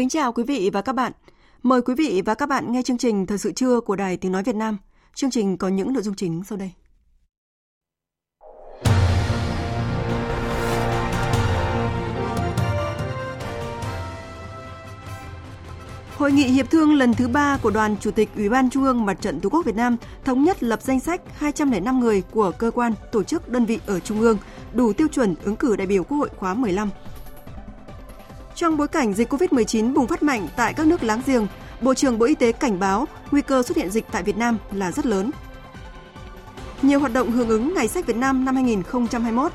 Kính chào quý vị và các bạn. Mời quý vị và các bạn nghe chương trình Thời sự trưa của Đài Tiếng Nói Việt Nam. Chương trình có những nội dung chính sau đây. Hội nghị hiệp thương lần thứ ba của Đoàn Chủ tịch Ủy ban Trung ương Mặt trận Tổ quốc Việt Nam thống nhất lập danh sách 205 người của cơ quan, tổ chức, đơn vị ở Trung ương đủ tiêu chuẩn ứng cử đại biểu Quốc hội khóa 15. Trong bối cảnh dịch COVID-19 bùng phát mạnh tại các nước láng giềng, Bộ trưởng Bộ Y tế cảnh báo nguy cơ xuất hiện dịch tại Việt Nam là rất lớn. Nhiều hoạt động hưởng ứng Ngày sách Việt Nam năm 2021.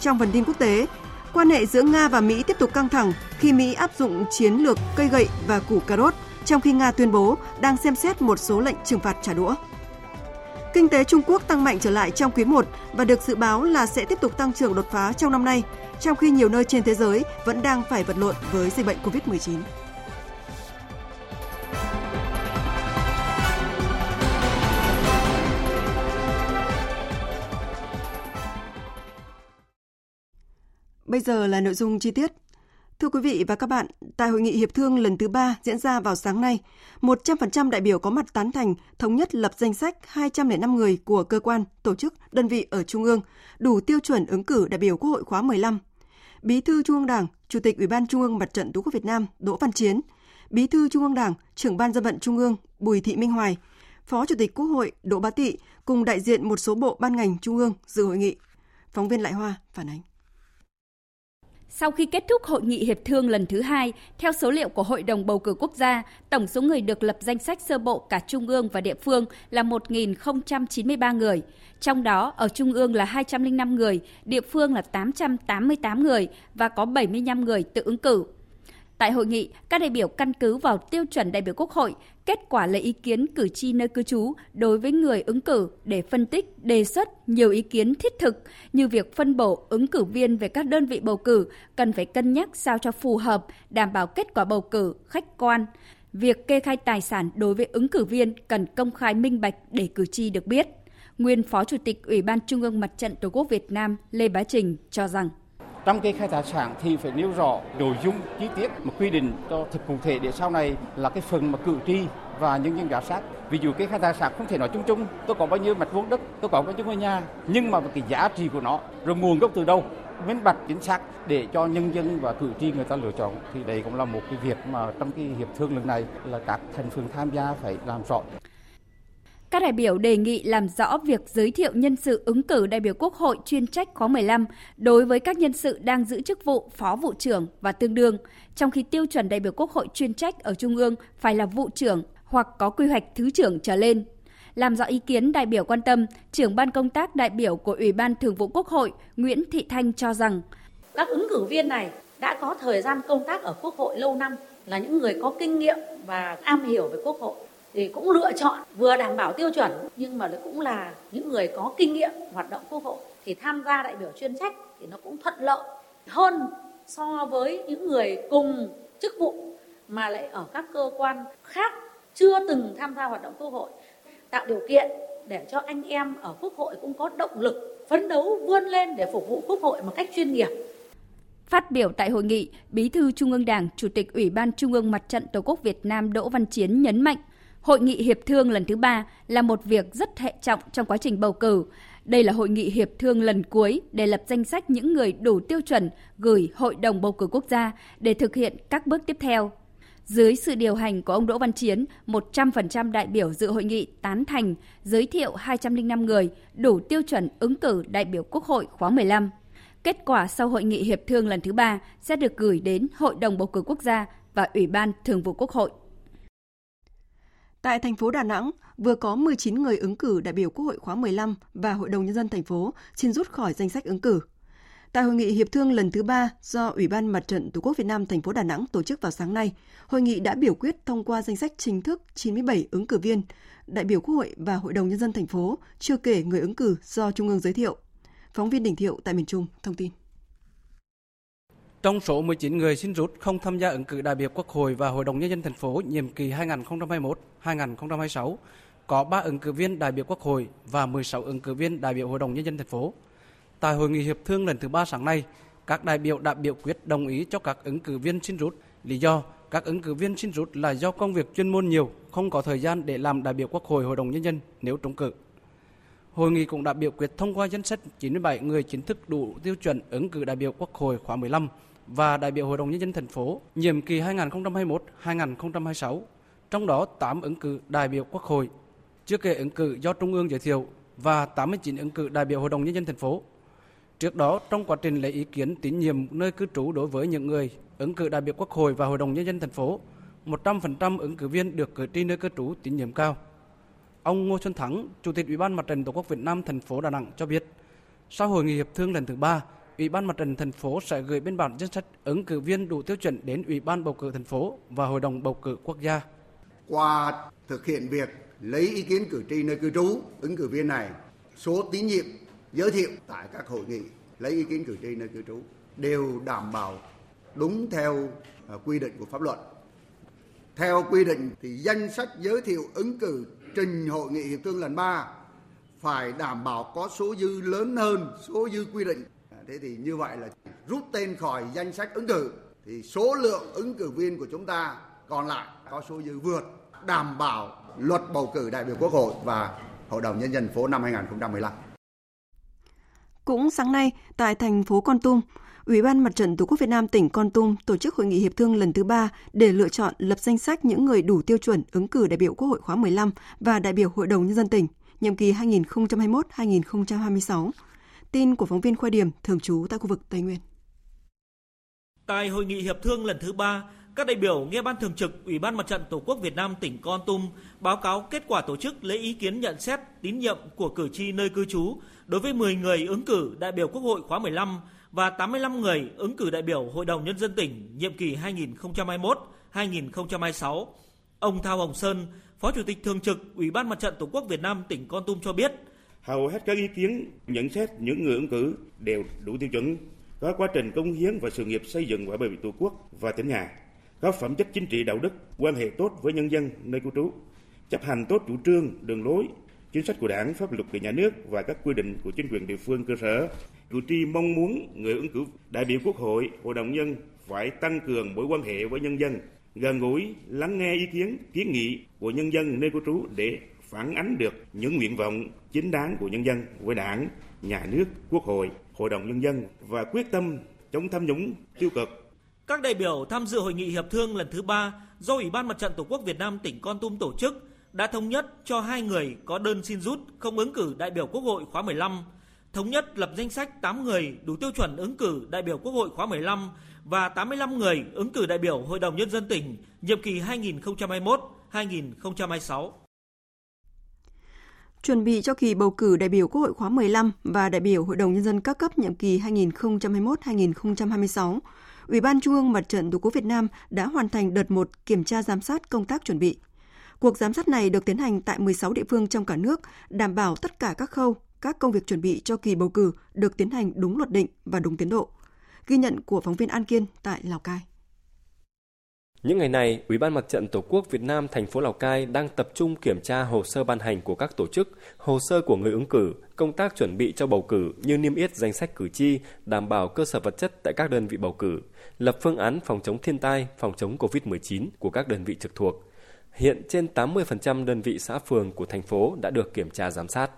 Trong phần tin quốc tế, quan hệ giữa Nga và Mỹ tiếp tục căng thẳng khi Mỹ áp dụng chiến lược cây gậy và củ cà rốt, trong khi Nga tuyên bố đang xem xét một số lệnh trừng phạt trả đũa. Kinh tế Trung Quốc tăng mạnh trở lại trong quý 1 và được dự báo là sẽ tiếp tục tăng trưởng đột phá trong năm nay, trong khi nhiều nơi trên thế giới vẫn đang phải vật lộn với dịch bệnh COVID-19. Bây giờ là nội dung chi tiết. Thưa quý vị và các bạn, tại hội nghị hiệp thương lần thứ ba diễn ra vào sáng nay, 100% đại biểu có mặt tán thành thống nhất lập danh sách 205 người của cơ quan, tổ chức, đơn vị ở Trung ương, đủ tiêu chuẩn ứng cử đại biểu Quốc hội khóa 15. Bí thư Trung ương Đảng, Chủ tịch Ủy ban Trung ương Mặt trận Tổ quốc Việt Nam Đỗ Văn Chiến, Bí thư Trung ương Đảng, Trưởng ban Dân vận Trung ương Bùi Thị Minh Hoài, Phó Chủ tịch Quốc hội Đỗ Bá Tị cùng đại diện một số bộ ban ngành Trung ương dự hội nghị. Phóng viên Lại Hoa phản ánh. Sau khi kết thúc hội nghị hiệp thương lần thứ hai, theo số liệu của Hội đồng bầu cử quốc gia, tổng số người được lập danh sách sơ bộ cả trung ương và địa phương là 1.093 người. Trong đó, ở trung ương là 205 người, địa phương là 888 người và có 75 người tự ứng cử. Tại hội nghị, các đại biểu căn cứ vào tiêu chuẩn đại biểu Quốc hội, kết quả lấy ý kiến cử tri nơi cư trú đối với người ứng cử để phân tích, đề xuất nhiều ý kiến thiết thực như việc phân bổ ứng cử viên về các đơn vị bầu cử cần phải cân nhắc sao cho phù hợp, đảm bảo kết quả bầu cử khách quan. Việc kê khai tài sản đối với ứng cử viên cần công khai minh bạch để cử tri được biết. Nguyên Phó Chủ tịch Ủy ban Trung ương Mặt trận Tổ quốc Việt Nam Lê Bá Trình cho rằng trong cái khai tài sản thì phải nêu rõ nội dung, chi tiết mà quy định cho thật cụ thể để sau này là cái phần mà cử tri và nhân dân giám sát. Ví dụ cái khai tài sản không thể nói chung chung, tôi có bao nhiêu mặt vuông đất, tôi có bao nhiêu ngôi nhà, nhưng mà cái giá trị của nó, rồi nguồn gốc từ đâu, minh bạch, chính xác để cho nhân dân và cử tri người ta lựa chọn, thì đây cũng là một cái việc mà trong cái hiệp thương lần này là các thành phần tham gia phải làm rõ các đại biểu đề nghị làm rõ việc giới thiệu nhân sự ứng cử đại biểu Quốc hội chuyên trách khóa 15 đối với các nhân sự đang giữ chức vụ phó vụ trưởng và tương đương, trong khi tiêu chuẩn đại biểu Quốc hội chuyên trách ở Trung ương phải là vụ trưởng hoặc có quy hoạch thứ trưởng trở lên. Làm rõ ý kiến đại biểu quan tâm, trưởng ban công tác đại biểu của Ủy ban Thường vụ Quốc hội Nguyễn Thị Thanh cho rằng các ứng cử viên này đã có thời gian công tác ở Quốc hội lâu năm, là những người có kinh nghiệm và am hiểu về Quốc hội thì cũng lựa chọn vừa đảm bảo tiêu chuẩn nhưng mà cũng là những người có kinh nghiệm hoạt động quốc hội thì tham gia đại biểu chuyên trách thì nó cũng thuận lợi hơn so với những người cùng chức vụ mà lại ở các cơ quan khác chưa từng tham gia hoạt động quốc hội. Tạo điều kiện để cho anh em ở quốc hội cũng có động lực phấn đấu vươn lên để phục vụ quốc hội một cách chuyên nghiệp. Phát biểu tại hội nghị, Bí thư Trung ương Đảng, Chủ tịch Ủy ban Trung ương Mặt trận Tổ quốc Việt Nam Đỗ Văn Chiến nhấn mạnh, Hội nghị hiệp thương lần thứ ba là một việc rất hệ trọng trong quá trình bầu cử. Đây là hội nghị hiệp thương lần cuối để lập danh sách những người đủ tiêu chuẩn gửi Hội đồng bầu cử quốc gia để thực hiện các bước tiếp theo. Dưới sự điều hành của ông Đỗ Văn Chiến, 100% đại biểu dự hội nghị tán thành giới thiệu 205 người đủ tiêu chuẩn ứng cử đại biểu Quốc hội khóa 15. Kết quả sau hội nghị hiệp thương lần thứ ba sẽ được gửi đến Hội đồng bầu cử quốc gia và Ủy ban Thường vụ Quốc hội. Tại thành phố Đà Nẵng, vừa có 19 người ứng cử đại biểu Quốc hội khóa 15 và Hội đồng Nhân dân thành phố xin rút khỏi danh sách ứng cử. Tại hội nghị hiệp thương lần thứ ba do Ủy ban Mặt trận Tổ quốc Việt Nam thành phố Đà Nẵng tổ chức vào sáng nay, hội nghị đã biểu quyết thông qua danh sách chính thức 97 ứng cử viên, đại biểu Quốc hội và Hội đồng Nhân dân thành phố, chưa kể người ứng cử do Trung ương giới thiệu. Phóng viên Đình Thiệu tại miền Trung thông tin. Trong số 19 người xin rút không tham gia ứng cử đại biểu Quốc hội và Hội đồng Nhân dân thành phố nhiệm kỳ 2021-2026, có 3 ứng cử viên đại biểu Quốc hội và 16 ứng cử viên đại biểu Hội đồng Nhân dân thành phố. Tại hội nghị hiệp thương lần thứ ba sáng nay, các đại biểu đã biểu quyết đồng ý cho các ứng cử viên xin rút. Lý do các ứng cử viên xin rút là do công việc chuyên môn nhiều, không có thời gian để làm đại biểu Quốc hội Hội đồng Nhân dân nếu trúng cử. Hội nghị cũng đã biểu quyết thông qua danh sách 97 người chính thức đủ tiêu chuẩn ứng cử đại biểu Quốc hội khóa 15 và đại biểu Hội đồng Nhân dân thành phố nhiệm kỳ 2021-2026, trong đó 8 ứng cử đại biểu Quốc hội, chưa kể ứng cử do Trung ương giới thiệu và 89 ứng cử đại biểu Hội đồng Nhân dân thành phố. Trước đó, trong quá trình lấy ý kiến tín nhiệm nơi cư trú đối với những người ứng cử đại biểu Quốc hội và Hội đồng Nhân dân thành phố, 100% ứng cử viên được cử tri nơi cư trú tín nhiệm cao. Ông Ngô Xuân Thắng, Chủ tịch Ủy ban Mặt trận Tổ quốc Việt Nam thành phố Đà Nẵng cho biết, sau hội nghị hiệp thương lần thứ ba, Ủy ban Mặt trận thành phố sẽ gửi biên bản danh sách ứng cử viên đủ tiêu chuẩn đến Ủy ban bầu cử thành phố và Hội đồng bầu cử quốc gia. Qua thực hiện việc lấy ý kiến cử tri nơi cư trú, ứng cử viên này số tín nhiệm giới thiệu tại các hội nghị lấy ý kiến cử tri nơi cư trú đều đảm bảo đúng theo à, quy định của pháp luật. Theo quy định thì danh sách giới thiệu ứng cử trình hội nghị hiệp thương lần 3 phải đảm bảo có số dư lớn hơn số dư quy định. Thế thì như vậy là rút tên khỏi danh sách ứng cử thì số lượng ứng cử viên của chúng ta còn lại có số dư vượt đảm bảo luật bầu cử đại biểu Quốc hội và Hội đồng Nhân dân phố năm 2015. Cũng sáng nay, tại thành phố Con Tum, Ủy ban Mặt trận Tổ quốc Việt Nam tỉnh Con Tum tổ chức hội nghị hiệp thương lần thứ ba để lựa chọn lập danh sách những người đủ tiêu chuẩn ứng cử đại biểu Quốc hội khóa 15 và đại biểu Hội đồng Nhân dân tỉnh, nhiệm kỳ 2021-2026. Tin của phóng viên Khoa Điểm, thường trú tại khu vực Tây Nguyên. Tại hội nghị hiệp thương lần thứ ba, các đại biểu nghe Ban Thường trực Ủy ban Mặt trận Tổ quốc Việt Nam tỉnh Con Tum báo cáo kết quả tổ chức lấy ý kiến nhận xét tín nhiệm của cử tri nơi cư trú đối với 10 người ứng cử đại biểu Quốc hội khóa 15 và 85 người ứng cử đại biểu Hội đồng Nhân dân tỉnh nhiệm kỳ 2021-2026. Ông Thao Hồng Sơn, Phó Chủ tịch Thường trực Ủy ban Mặt trận Tổ quốc Việt Nam tỉnh Con Tum cho biết, hầu hết các ý kiến nhận xét những người ứng cử đều đủ tiêu chuẩn, có quá trình công hiến và sự nghiệp xây dựng và bảo vệ Tổ quốc và tỉnh nhà, có phẩm chất chính trị đạo đức, quan hệ tốt với nhân dân nơi cư trú, chấp hành tốt chủ trương, đường lối, chính sách của Đảng, pháp luật của nhà nước và các quy định của chính quyền địa phương cơ sở. Cử tri mong muốn người ứng cử đại biểu Quốc hội, Hội đồng nhân phải tăng cường mối quan hệ với nhân dân, gần gũi, lắng nghe ý kiến, kiến nghị của nhân dân nơi cư trú để phản ánh được những nguyện vọng chính đáng của nhân dân với Đảng, nhà nước, Quốc hội, Hội đồng nhân dân và quyết tâm chống tham nhũng tiêu cực các đại biểu tham dự hội nghị hiệp thương lần thứ ba do Ủy ban Mặt trận Tổ quốc Việt Nam tỉnh Con Tum tổ chức đã thống nhất cho hai người có đơn xin rút không ứng cử đại biểu Quốc hội khóa 15, thống nhất lập danh sách 8 người đủ tiêu chuẩn ứng cử đại biểu Quốc hội khóa 15 và 85 người ứng cử đại biểu Hội đồng Nhân dân tỉnh nhiệm kỳ 2021-2026. Chuẩn bị cho kỳ bầu cử đại biểu Quốc hội khóa 15 và đại biểu Hội đồng Nhân dân các cấp nhiệm kỳ 2021-2026, Ủy ban Trung ương Mặt trận Tổ quốc Việt Nam đã hoàn thành đợt 1 kiểm tra giám sát công tác chuẩn bị. Cuộc giám sát này được tiến hành tại 16 địa phương trong cả nước, đảm bảo tất cả các khâu, các công việc chuẩn bị cho kỳ bầu cử được tiến hành đúng luật định và đúng tiến độ. Ghi nhận của phóng viên An Kiên tại Lào Cai. Những ngày này, Ủy ban Mặt trận Tổ quốc Việt Nam thành phố Lào Cai đang tập trung kiểm tra hồ sơ ban hành của các tổ chức, hồ sơ của người ứng cử, công tác chuẩn bị cho bầu cử như niêm yết danh sách cử tri, đảm bảo cơ sở vật chất tại các đơn vị bầu cử, lập phương án phòng chống thiên tai, phòng chống COVID-19 của các đơn vị trực thuộc. Hiện trên 80% đơn vị xã phường của thành phố đã được kiểm tra giám sát.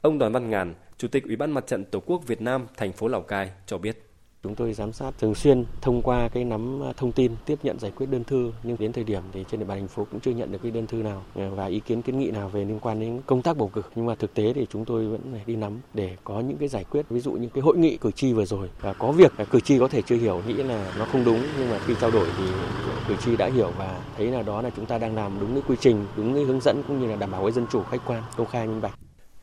Ông Đoàn Văn Ngàn, Chủ tịch Ủy ban Mặt trận Tổ quốc Việt Nam thành phố Lào Cai cho biết. Chúng tôi giám sát thường xuyên thông qua cái nắm à, thông tin, tiếp nhận, giải quyết đơn thư. Nhưng đến thời điểm thì trên địa bàn thành phố cũng chưa nhận được cái đơn thư nào à, và ý kiến kiến nghị nào về liên quan đến công tác bầu cử. Nhưng mà thực tế thì chúng tôi vẫn phải đi nắm để có những cái giải quyết. Ví dụ những cái hội nghị cử tri vừa rồi và có việc à, cử tri có thể chưa hiểu, nghĩ là nó không đúng. Nhưng mà khi trao đổi thì cử tri đã hiểu và thấy là đó là chúng ta đang làm đúng cái quy trình, đúng cái hướng dẫn cũng như là đảm bảo cái dân chủ, khách quan, công khai, minh bạch.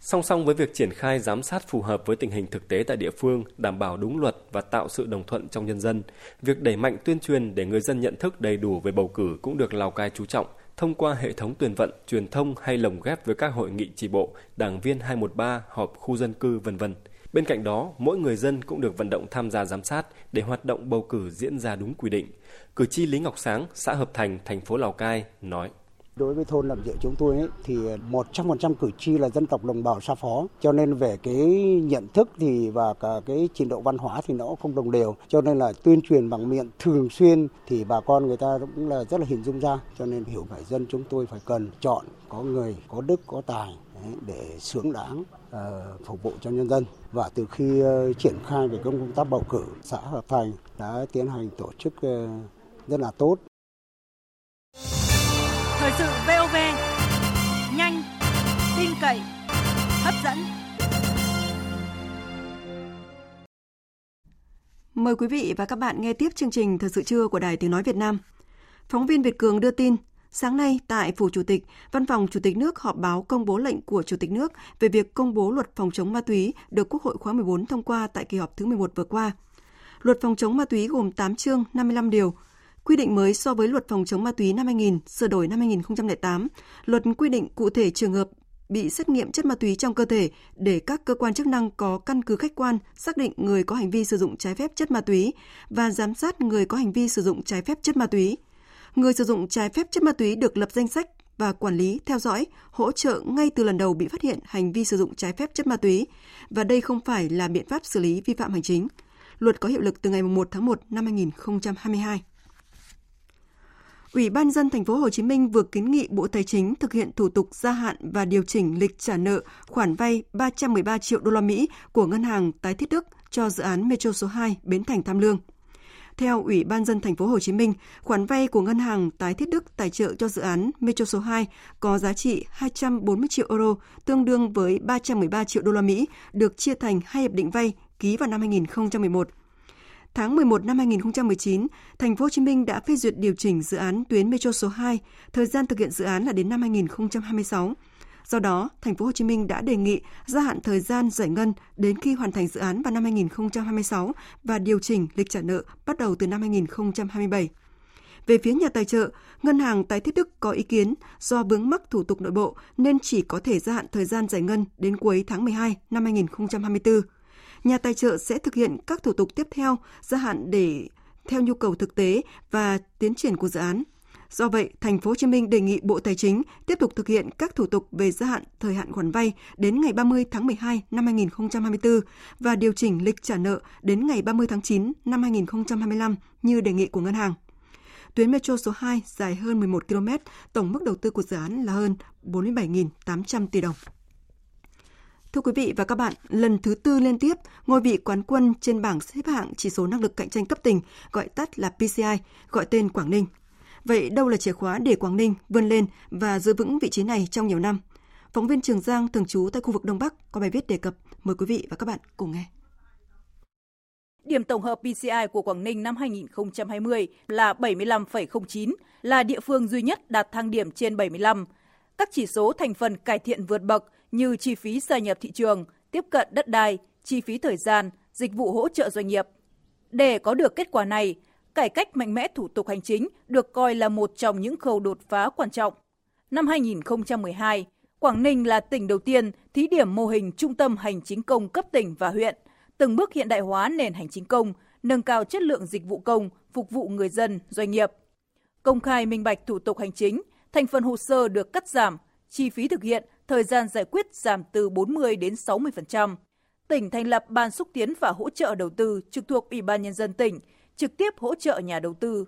Song song với việc triển khai giám sát phù hợp với tình hình thực tế tại địa phương, đảm bảo đúng luật và tạo sự đồng thuận trong nhân dân, việc đẩy mạnh tuyên truyền để người dân nhận thức đầy đủ về bầu cử cũng được Lào Cai chú trọng thông qua hệ thống tuyển vận, truyền thông hay lồng ghép với các hội nghị tri bộ, đảng viên 213, họp khu dân cư vân vân. Bên cạnh đó, mỗi người dân cũng được vận động tham gia giám sát để hoạt động bầu cử diễn ra đúng quy định. Cử tri Lý Ngọc Sáng, xã Hợp Thành, thành phố Lào Cai nói: Đối với thôn Lập Diệu chúng tôi ấy, thì 100% cử tri là dân tộc đồng bào xa Phó. Cho nên về cái nhận thức thì và cả cái trình độ văn hóa thì nó không đồng đều. Cho nên là tuyên truyền bằng miệng thường xuyên thì bà con người ta cũng là rất là hình dung ra. Cho nên hiểu phải dân chúng tôi phải cần chọn có người có đức có tài để sướng đáng uh, phục vụ cho nhân dân và từ khi uh, triển khai về công tác bầu cử xã Hợp Thành đã tiến hành tổ chức uh, rất là tốt Thời sự VOV nhanh, tin cậy, hấp dẫn. Mời quý vị và các bạn nghe tiếp chương trình Thời sự trưa của Đài Tiếng Nói Việt Nam. Phóng viên Việt Cường đưa tin, sáng nay tại Phủ Chủ tịch, Văn phòng Chủ tịch nước họp báo công bố lệnh của Chủ tịch nước về việc công bố luật phòng chống ma túy được Quốc hội khóa 14 thông qua tại kỳ họp thứ 11 vừa qua. Luật phòng chống ma túy gồm 8 chương, 55 điều, quy định mới so với luật phòng chống ma túy năm 2000, sửa đổi năm 2008. Luật quy định cụ thể trường hợp bị xét nghiệm chất ma túy trong cơ thể để các cơ quan chức năng có căn cứ khách quan xác định người có hành vi sử dụng trái phép chất ma túy và giám sát người có hành vi sử dụng trái phép chất ma túy. Người sử dụng trái phép chất ma túy được lập danh sách và quản lý, theo dõi, hỗ trợ ngay từ lần đầu bị phát hiện hành vi sử dụng trái phép chất ma túy và đây không phải là biện pháp xử lý vi phạm hành chính. Luật có hiệu lực từ ngày 1 tháng 1 năm 2022. Ủy ban dân thành phố Hồ Chí Minh vừa kiến nghị Bộ Tài chính thực hiện thủ tục gia hạn và điều chỉnh lịch trả nợ khoản vay 313 triệu đô la Mỹ của ngân hàng tái thiết Đức cho dự án Metro số 2 Bến Thành Tham Lương. Theo Ủy ban dân thành phố Hồ Chí Minh, khoản vay của ngân hàng tái thiết Đức tài trợ cho dự án Metro số 2 có giá trị 240 triệu euro, tương đương với 313 triệu đô la Mỹ, được chia thành hai hiệp định vay ký vào năm 2011 Tháng 11 năm 2019, thành phố Hồ Chí Minh đã phê duyệt điều chỉnh dự án tuyến Metro số 2, thời gian thực hiện dự án là đến năm 2026. Do đó, thành phố Hồ Chí Minh đã đề nghị gia hạn thời gian giải ngân đến khi hoàn thành dự án vào năm 2026 và điều chỉnh lịch trả nợ bắt đầu từ năm 2027. Về phía nhà tài trợ, ngân hàng tái thiết Đức có ý kiến do vướng mắc thủ tục nội bộ nên chỉ có thể gia hạn thời gian giải ngân đến cuối tháng 12 năm 2024 nhà tài trợ sẽ thực hiện các thủ tục tiếp theo gia hạn để theo nhu cầu thực tế và tiến triển của dự án. Do vậy, thành phố Hồ Chí Minh đề nghị Bộ Tài chính tiếp tục thực hiện các thủ tục về gia hạn thời hạn khoản vay đến ngày 30 tháng 12 năm 2024 và điều chỉnh lịch trả nợ đến ngày 30 tháng 9 năm 2025 như đề nghị của ngân hàng. Tuyến metro số 2 dài hơn 11 km, tổng mức đầu tư của dự án là hơn 47.800 tỷ đồng. Thưa quý vị và các bạn, lần thứ tư liên tiếp, ngôi vị quán quân trên bảng xếp hạng chỉ số năng lực cạnh tranh cấp tỉnh, gọi tắt là PCI, gọi tên Quảng Ninh. Vậy đâu là chìa khóa để Quảng Ninh vươn lên và giữ vững vị trí này trong nhiều năm? Phóng viên Trường Giang thường trú tại khu vực Đông Bắc có bài viết đề cập. Mời quý vị và các bạn cùng nghe. Điểm tổng hợp PCI của Quảng Ninh năm 2020 là 75,09, là địa phương duy nhất đạt thang điểm trên 75. Các chỉ số thành phần cải thiện vượt bậc như chi phí gia nhập thị trường, tiếp cận đất đai, chi phí thời gian, dịch vụ hỗ trợ doanh nghiệp. Để có được kết quả này, cải cách mạnh mẽ thủ tục hành chính được coi là một trong những khâu đột phá quan trọng. Năm 2012, Quảng Ninh là tỉnh đầu tiên thí điểm mô hình trung tâm hành chính công cấp tỉnh và huyện, từng bước hiện đại hóa nền hành chính công, nâng cao chất lượng dịch vụ công, phục vụ người dân, doanh nghiệp. Công khai minh bạch thủ tục hành chính, thành phần hồ sơ được cắt giảm, chi phí thực hiện thời gian giải quyết giảm từ 40 đến 60%. Tỉnh thành lập ban xúc tiến và hỗ trợ đầu tư trực thuộc Ủy ban nhân dân tỉnh, trực tiếp hỗ trợ nhà đầu tư.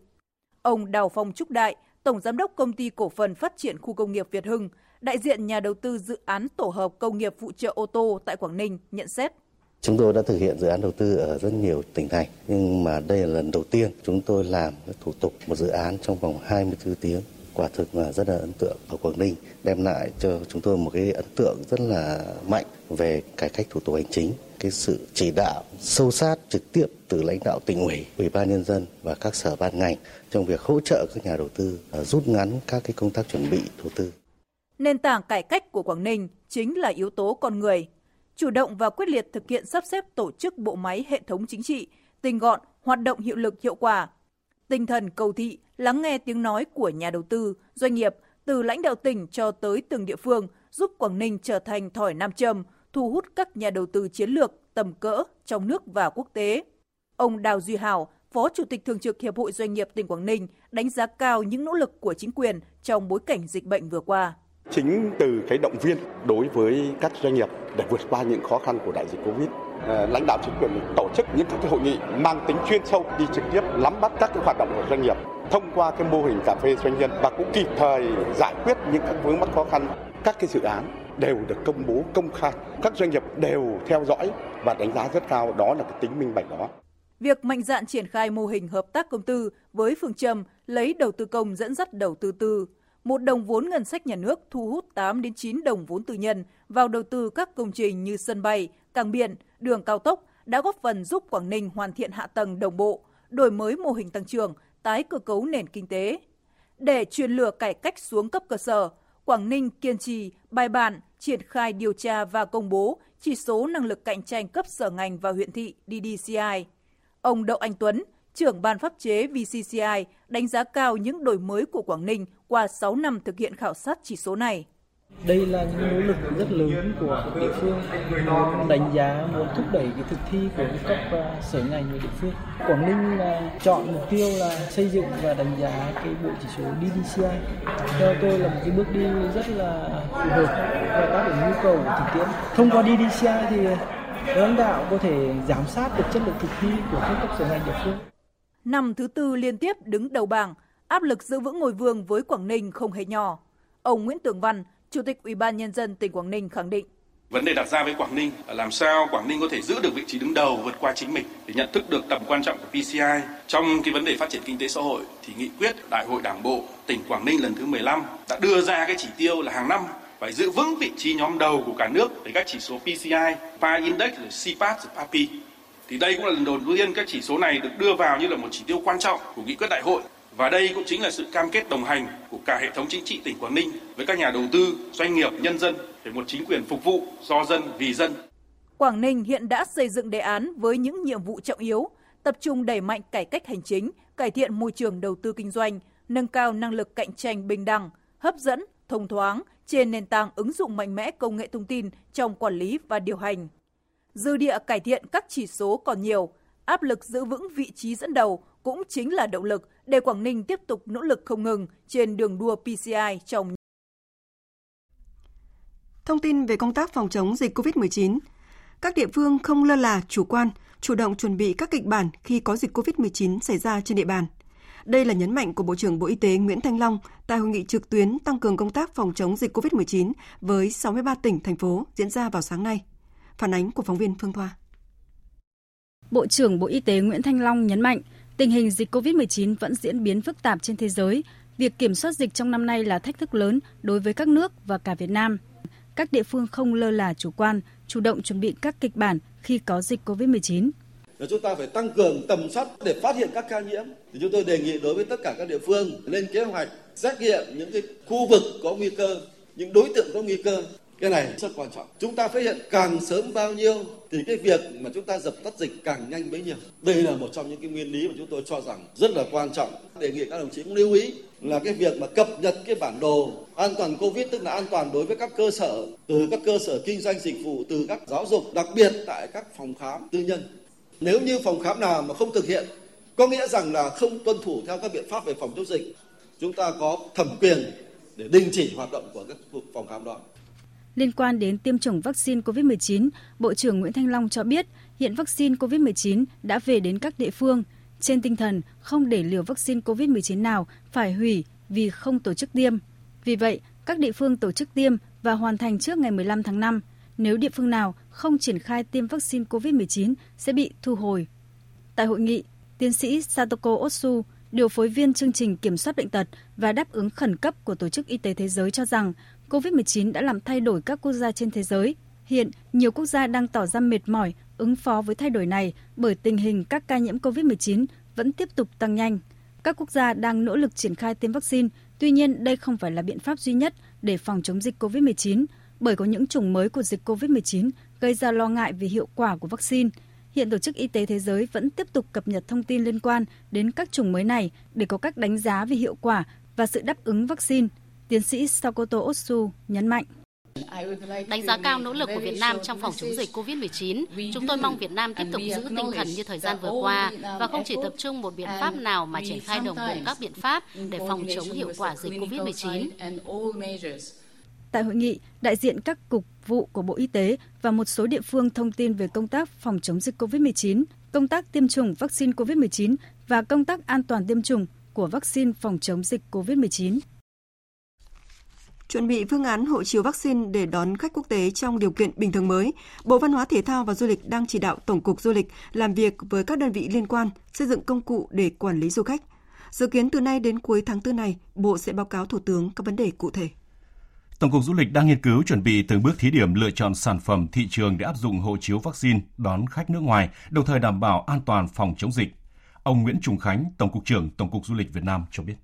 Ông Đào Phong Trúc Đại, Tổng giám đốc công ty cổ phần phát triển khu công nghiệp Việt Hưng, đại diện nhà đầu tư dự án tổ hợp công nghiệp phụ trợ ô tô tại Quảng Ninh nhận xét. Chúng tôi đã thực hiện dự án đầu tư ở rất nhiều tỉnh thành, nhưng mà đây là lần đầu tiên chúng tôi làm thủ tục một dự án trong vòng 24 tiếng. Quả thực là rất là ấn tượng ở Quảng Ninh, đem lại cho chúng tôi một cái ấn tượng rất là mạnh về cải cách thủ tục hành chính, cái sự chỉ đạo sâu sát trực tiếp từ lãnh đạo tỉnh ủy, ủy ban nhân dân và các sở ban ngành trong việc hỗ trợ các nhà đầu tư à, rút ngắn các cái công tác chuẩn bị đầu tư. Nền tảng cải cách của Quảng Ninh chính là yếu tố con người. Chủ động và quyết liệt thực hiện sắp xếp tổ chức bộ máy hệ thống chính trị, tinh gọn, hoạt động hiệu lực hiệu quả. Tinh thần cầu thị, lắng nghe tiếng nói của nhà đầu tư, doanh nghiệp từ lãnh đạo tỉnh cho tới từng địa phương giúp Quảng Ninh trở thành thỏi nam châm, thu hút các nhà đầu tư chiến lược tầm cỡ trong nước và quốc tế. Ông Đào Duy Hảo, Phó Chủ tịch Thường trực Hiệp hội Doanh nghiệp tỉnh Quảng Ninh đánh giá cao những nỗ lực của chính quyền trong bối cảnh dịch bệnh vừa qua. Chính từ cái động viên đối với các doanh nghiệp để vượt qua những khó khăn của đại dịch Covid, Ờ, lãnh đạo chính quyền tổ chức những các cái hội nghị mang tính chuyên sâu đi trực tiếp nắm bắt các cái hoạt động của doanh nghiệp thông qua cái mô hình cà phê doanh nhân và cũng kịp thời giải quyết những các vướng mắc khó khăn. Các cái dự án đều được công bố công khai các doanh nghiệp đều theo dõi và đánh giá rất cao đó là cái tính minh bạch đó. Việc mạnh dạn triển khai mô hình hợp tác công tư với phương châm lấy đầu tư công dẫn dắt đầu tư tư, một đồng vốn ngân sách nhà nước thu hút 8 đến 9 đồng vốn tư nhân vào đầu tư các công trình như sân bay, cảng biển, đường cao tốc đã góp phần giúp Quảng Ninh hoàn thiện hạ tầng đồng bộ, đổi mới mô hình tăng trưởng, tái cơ cấu nền kinh tế. Để truyền lửa cải cách xuống cấp cơ sở, Quảng Ninh kiên trì, bài bản, triển khai điều tra và công bố chỉ số năng lực cạnh tranh cấp sở ngành và huyện thị DDCI. Ông Đậu Anh Tuấn, trưởng ban pháp chế VCCI, đánh giá cao những đổi mới của Quảng Ninh qua 6 năm thực hiện khảo sát chỉ số này. Đây là những nỗ lực rất lớn của địa phương muốn đánh giá, muốn thúc đẩy cái thực thi của các à, sở ngành và địa phương. Quảng Ninh là chọn mục tiêu là xây dựng và đánh giá cái bộ chỉ số DDCI. Theo tôi là một cái bước đi rất là phù hợp và đáp ứng nhu cầu của thực tiễn. Thông qua DDCI thì lãnh đạo có thể giám sát được chất lượng thực thi của các cấp sở ngành địa phương. Năm thứ tư liên tiếp đứng đầu bảng, áp lực giữ vững ngôi vương với Quảng Ninh không hề nhỏ. Ông Nguyễn Tường Văn, Chủ tịch Ủy ban Nhân dân tỉnh Quảng Ninh khẳng định. Vấn đề đặt ra với Quảng Ninh là làm sao Quảng Ninh có thể giữ được vị trí đứng đầu vượt qua chính mình để nhận thức được tầm quan trọng của PCI trong cái vấn đề phát triển kinh tế xã hội thì nghị quyết Đại hội Đảng bộ tỉnh Quảng Ninh lần thứ 15 đã đưa ra cái chỉ tiêu là hàng năm phải giữ vững vị trí nhóm đầu của cả nước về các chỉ số PCI, PI Index, CPAT, PAPI. Thì đây cũng là lần đầu tiên các chỉ số này được đưa vào như là một chỉ tiêu quan trọng của nghị quyết đại hội và đây cũng chính là sự cam kết đồng hành của cả hệ thống chính trị tỉnh Quảng Ninh với các nhà đầu tư, doanh nghiệp, nhân dân để một chính quyền phục vụ do dân vì dân. Quảng Ninh hiện đã xây dựng đề án với những nhiệm vụ trọng yếu, tập trung đẩy mạnh cải cách hành chính, cải thiện môi trường đầu tư kinh doanh, nâng cao năng lực cạnh tranh bình đẳng, hấp dẫn, thông thoáng trên nền tảng ứng dụng mạnh mẽ công nghệ thông tin trong quản lý và điều hành. Dư địa cải thiện các chỉ số còn nhiều, áp lực giữ vững vị trí dẫn đầu cũng chính là động lực để Quảng Ninh tiếp tục nỗ lực không ngừng trên đường đua PCI trong Thông tin về công tác phòng chống dịch COVID-19. Các địa phương không lơ là chủ quan, chủ động chuẩn bị các kịch bản khi có dịch COVID-19 xảy ra trên địa bàn. Đây là nhấn mạnh của Bộ trưởng Bộ Y tế Nguyễn Thanh Long tại hội nghị trực tuyến tăng cường công tác phòng chống dịch COVID-19 với 63 tỉnh, thành phố diễn ra vào sáng nay. Phản ánh của phóng viên Phương Thoa. Bộ trưởng Bộ Y tế Nguyễn Thanh Long nhấn mạnh, tình hình dịch COVID-19 vẫn diễn biến phức tạp trên thế giới. Việc kiểm soát dịch trong năm nay là thách thức lớn đối với các nước và cả Việt Nam. Các địa phương không lơ là chủ quan, chủ động chuẩn bị các kịch bản khi có dịch COVID-19 là chúng ta phải tăng cường tầm soát để phát hiện các ca nhiễm thì chúng tôi đề nghị đối với tất cả các địa phương lên kế hoạch xét nghiệm những cái khu vực có nguy cơ những đối tượng có nguy cơ cái này rất quan trọng. Chúng ta phát hiện càng sớm bao nhiêu thì cái việc mà chúng ta dập tắt dịch càng nhanh bấy nhiêu. Đây là một trong những cái nguyên lý mà chúng tôi cho rằng rất là quan trọng. Đề nghị các đồng chí cũng lưu ý là cái việc mà cập nhật cái bản đồ an toàn covid tức là an toàn đối với các cơ sở từ các cơ sở kinh doanh dịch vụ từ các giáo dục đặc biệt tại các phòng khám tư nhân. Nếu như phòng khám nào mà không thực hiện, có nghĩa rằng là không tuân thủ theo các biện pháp về phòng chống dịch, chúng ta có thẩm quyền để đình chỉ hoạt động của các phòng khám đó. Liên quan đến tiêm chủng vaccine COVID-19, Bộ trưởng Nguyễn Thanh Long cho biết hiện vaccine COVID-19 đã về đến các địa phương trên tinh thần không để liều vaccine COVID-19 nào phải hủy vì không tổ chức tiêm. Vì vậy, các địa phương tổ chức tiêm và hoàn thành trước ngày 15 tháng 5 nếu địa phương nào không triển khai tiêm vaccine COVID-19 sẽ bị thu hồi. Tại hội nghị, tiến sĩ Satoko Otsu, điều phối viên chương trình kiểm soát bệnh tật và đáp ứng khẩn cấp của Tổ chức Y tế Thế giới cho rằng COVID-19 đã làm thay đổi các quốc gia trên thế giới. Hiện, nhiều quốc gia đang tỏ ra mệt mỏi ứng phó với thay đổi này bởi tình hình các ca nhiễm COVID-19 vẫn tiếp tục tăng nhanh. Các quốc gia đang nỗ lực triển khai tiêm vaccine, tuy nhiên đây không phải là biện pháp duy nhất để phòng chống dịch COVID-19, bởi có những chủng mới của dịch COVID-19 gây ra lo ngại về hiệu quả của vaccine. Hiện Tổ chức Y tế Thế giới vẫn tiếp tục cập nhật thông tin liên quan đến các chủng mới này để có các đánh giá về hiệu quả và sự đáp ứng vaccine. Tiến sĩ Sakoto Otsu nhấn mạnh. Đánh giá cao nỗ lực của Việt Nam trong phòng chống dịch COVID-19. Chúng tôi mong Việt Nam tiếp tục giữ tinh thần như thời gian vừa qua và không chỉ tập trung một biện pháp nào mà triển khai đồng bộ các biện pháp để phòng chống hiệu quả dịch COVID-19. Tại hội nghị, đại diện các cục vụ của Bộ Y tế và một số địa phương thông tin về công tác phòng chống dịch COVID-19, công tác tiêm chủng vaccine COVID-19 và công tác an toàn tiêm chủng của vaccine phòng chống dịch COVID-19 chuẩn bị phương án hộ chiếu vaccine để đón khách quốc tế trong điều kiện bình thường mới, Bộ Văn hóa Thể thao và Du lịch đang chỉ đạo Tổng cục Du lịch làm việc với các đơn vị liên quan xây dựng công cụ để quản lý du khách. Dự kiến từ nay đến cuối tháng 4 này, Bộ sẽ báo cáo Thủ tướng các vấn đề cụ thể. Tổng cục Du lịch đang nghiên cứu chuẩn bị từng bước thí điểm lựa chọn sản phẩm thị trường để áp dụng hộ chiếu vaccine đón khách nước ngoài, đồng thời đảm bảo an toàn phòng chống dịch. Ông Nguyễn Trung Khánh, Tổng cục trưởng Tổng cục Du lịch Việt Nam cho biết.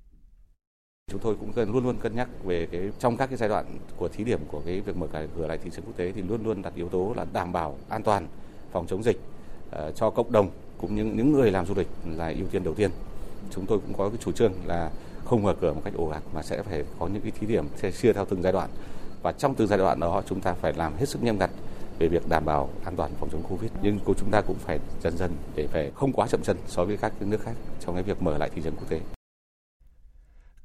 Chúng tôi cũng cần luôn luôn cân nhắc về cái trong các cái giai đoạn của thí điểm của cái việc mở cửa lại thị trường quốc tế thì luôn luôn đặt yếu tố là đảm bảo an toàn phòng chống dịch uh, cho cộng đồng cũng như những người làm du lịch là ưu tiên đầu tiên. Chúng tôi cũng có cái chủ trương là không mở cửa một cách ồ ạt mà sẽ phải có những cái thí điểm sẽ chia theo từng giai đoạn và trong từng giai đoạn đó chúng ta phải làm hết sức nghiêm ngặt về việc đảm bảo an toàn phòng chống Covid nhưng chúng ta cũng phải dần dần để phải không quá chậm chân so với các nước khác trong cái việc mở lại thị trường quốc tế.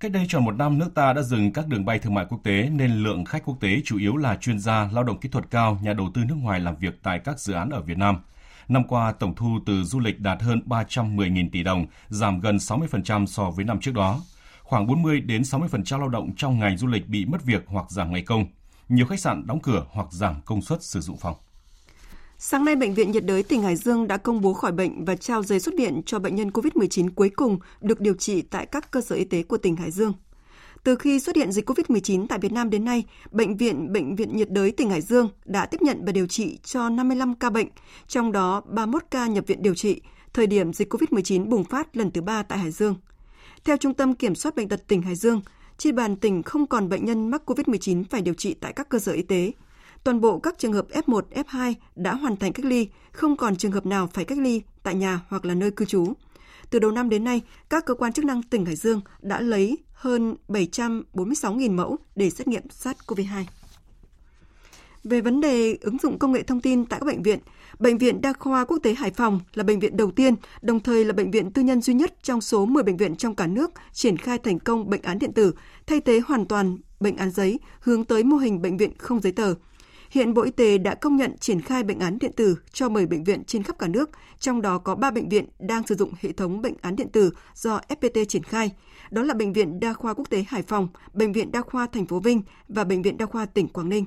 Cách đây tròn một năm, nước ta đã dừng các đường bay thương mại quốc tế nên lượng khách quốc tế chủ yếu là chuyên gia, lao động kỹ thuật cao, nhà đầu tư nước ngoài làm việc tại các dự án ở Việt Nam. Năm qua, tổng thu từ du lịch đạt hơn 310.000 tỷ đồng, giảm gần 60% so với năm trước đó. Khoảng 40 đến 60% lao động trong ngành du lịch bị mất việc hoặc giảm ngày công. Nhiều khách sạn đóng cửa hoặc giảm công suất sử dụng phòng. Sáng nay, Bệnh viện nhiệt đới tỉnh Hải Dương đã công bố khỏi bệnh và trao giấy xuất viện cho bệnh nhân COVID-19 cuối cùng được điều trị tại các cơ sở y tế của tỉnh Hải Dương. Từ khi xuất hiện dịch COVID-19 tại Việt Nam đến nay, Bệnh viện Bệnh viện nhiệt đới tỉnh Hải Dương đã tiếp nhận và điều trị cho 55 ca bệnh, trong đó 31 ca nhập viện điều trị, thời điểm dịch COVID-19 bùng phát lần thứ ba tại Hải Dương. Theo Trung tâm Kiểm soát Bệnh tật tỉnh Hải Dương, trên bàn tỉnh không còn bệnh nhân mắc COVID-19 phải điều trị tại các cơ sở y tế toàn bộ các trường hợp F1, F2 đã hoàn thành cách ly, không còn trường hợp nào phải cách ly tại nhà hoặc là nơi cư trú. Từ đầu năm đến nay, các cơ quan chức năng tỉnh Hải Dương đã lấy hơn 746.000 mẫu để xét nghiệm SARS-CoV-2. Về vấn đề ứng dụng công nghệ thông tin tại các bệnh viện, Bệnh viện Đa khoa Quốc tế Hải Phòng là bệnh viện đầu tiên, đồng thời là bệnh viện tư nhân duy nhất trong số 10 bệnh viện trong cả nước triển khai thành công bệnh án điện tử, thay thế hoàn toàn bệnh án giấy, hướng tới mô hình bệnh viện không giấy tờ – Hiện Bộ Y tế đã công nhận triển khai bệnh án điện tử cho 10 bệnh viện trên khắp cả nước, trong đó có 3 bệnh viện đang sử dụng hệ thống bệnh án điện tử do FPT triển khai. Đó là Bệnh viện Đa khoa Quốc tế Hải Phòng, Bệnh viện Đa khoa thành phố Vinh và Bệnh viện Đa khoa tỉnh Quảng Ninh.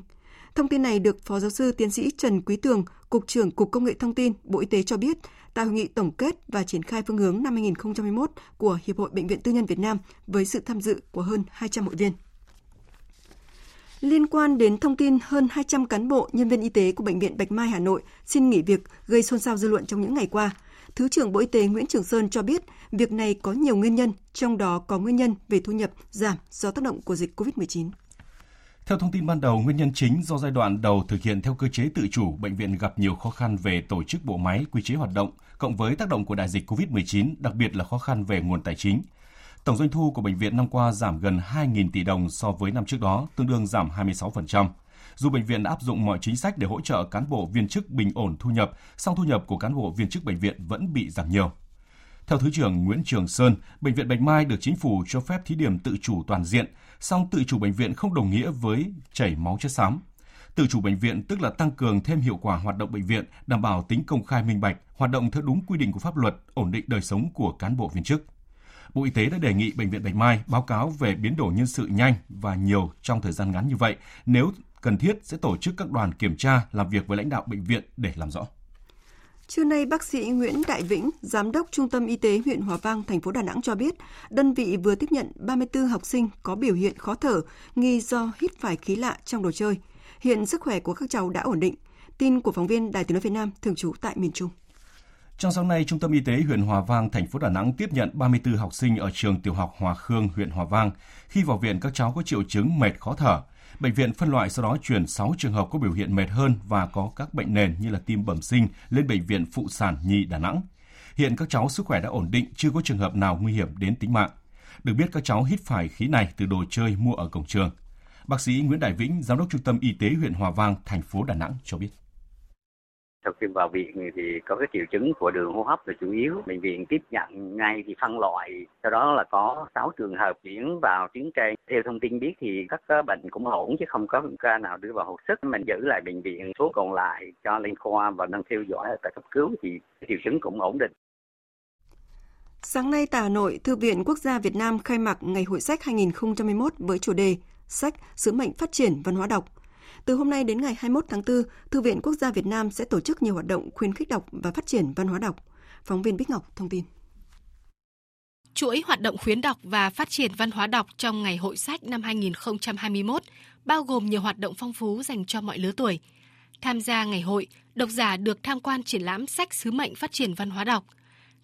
Thông tin này được Phó Giáo sư Tiến sĩ Trần Quý Tường, Cục trưởng Cục Công nghệ Thông tin, Bộ Y tế cho biết tại hội nghị tổng kết và triển khai phương hướng năm 2021 của Hiệp hội Bệnh viện Tư nhân Việt Nam với sự tham dự của hơn 200 hội viên. Liên quan đến thông tin hơn 200 cán bộ, nhân viên y tế của Bệnh viện Bạch Mai Hà Nội xin nghỉ việc gây xôn xao dư luận trong những ngày qua, Thứ trưởng Bộ Y tế Nguyễn Trường Sơn cho biết việc này có nhiều nguyên nhân, trong đó có nguyên nhân về thu nhập giảm do tác động của dịch COVID-19. Theo thông tin ban đầu, nguyên nhân chính do giai đoạn đầu thực hiện theo cơ chế tự chủ, bệnh viện gặp nhiều khó khăn về tổ chức bộ máy, quy chế hoạt động, cộng với tác động của đại dịch COVID-19, đặc biệt là khó khăn về nguồn tài chính. Tổng doanh thu của bệnh viện năm qua giảm gần 2.000 tỷ đồng so với năm trước đó, tương đương giảm 26%. Dù bệnh viện đã áp dụng mọi chính sách để hỗ trợ cán bộ viên chức bình ổn thu nhập, song thu nhập của cán bộ viên chức bệnh viện vẫn bị giảm nhiều. Theo Thứ trưởng Nguyễn Trường Sơn, Bệnh viện Bạch Mai được chính phủ cho phép thí điểm tự chủ toàn diện, song tự chủ bệnh viện không đồng nghĩa với chảy máu chất xám. Tự chủ bệnh viện tức là tăng cường thêm hiệu quả hoạt động bệnh viện, đảm bảo tính công khai minh bạch, hoạt động theo đúng quy định của pháp luật, ổn định đời sống của cán bộ viên chức. Bộ Y tế đã đề nghị Bệnh viện Bạch Mai báo cáo về biến đổi nhân sự nhanh và nhiều trong thời gian ngắn như vậy nếu cần thiết sẽ tổ chức các đoàn kiểm tra làm việc với lãnh đạo bệnh viện để làm rõ. Trưa nay, bác sĩ Nguyễn Đại Vĩnh, Giám đốc Trung tâm Y tế huyện Hòa Vang, thành phố Đà Nẵng cho biết, đơn vị vừa tiếp nhận 34 học sinh có biểu hiện khó thở, nghi do hít phải khí lạ trong đồ chơi. Hiện sức khỏe của các cháu đã ổn định. Tin của phóng viên Đài tiếng nói Việt Nam thường trú tại miền Trung. Trong sáng nay, Trung tâm Y tế huyện Hòa Vang, thành phố Đà Nẵng tiếp nhận 34 học sinh ở trường tiểu học Hòa Khương, huyện Hòa Vang. Khi vào viện, các cháu có triệu chứng mệt khó thở. Bệnh viện phân loại sau đó chuyển 6 trường hợp có biểu hiện mệt hơn và có các bệnh nền như là tim bẩm sinh lên bệnh viện phụ sản Nhi Đà Nẵng. Hiện các cháu sức khỏe đã ổn định, chưa có trường hợp nào nguy hiểm đến tính mạng. Được biết các cháu hít phải khí này từ đồ chơi mua ở cổng trường. Bác sĩ Nguyễn Đại Vĩnh, Giám đốc Trung tâm Y tế huyện Hòa Vang, thành phố Đà Nẵng cho biết sau khi vào viện thì có cái triệu chứng của đường hô hấp là chủ yếu. Bệnh viện tiếp nhận ngay thì phân loại. Sau đó là có 6 trường hợp chuyển vào tuyến trên theo thông tin biết thì các bệnh cũng ổn chứ không có ca nào đưa vào hồi sức. Mình giữ lại bệnh viện số còn lại cho lên khoa và đang theo dõi tại cấp cứu thì triệu chứng cũng ổn định. Sáng nay tại Hà Nội, Thư viện Quốc gia Việt Nam khai mạc Ngày hội sách 2021 với chủ đề Sách, sứ mệnh phát triển văn hóa đọc – từ hôm nay đến ngày 21 tháng 4, Thư viện Quốc gia Việt Nam sẽ tổ chức nhiều hoạt động khuyến khích đọc và phát triển văn hóa đọc. Phóng viên Bích Ngọc thông tin. Chuỗi hoạt động khuyến đọc và phát triển văn hóa đọc trong Ngày hội sách năm 2021 bao gồm nhiều hoạt động phong phú dành cho mọi lứa tuổi. Tham gia ngày hội, độc giả được tham quan triển lãm sách sứ mệnh phát triển văn hóa đọc,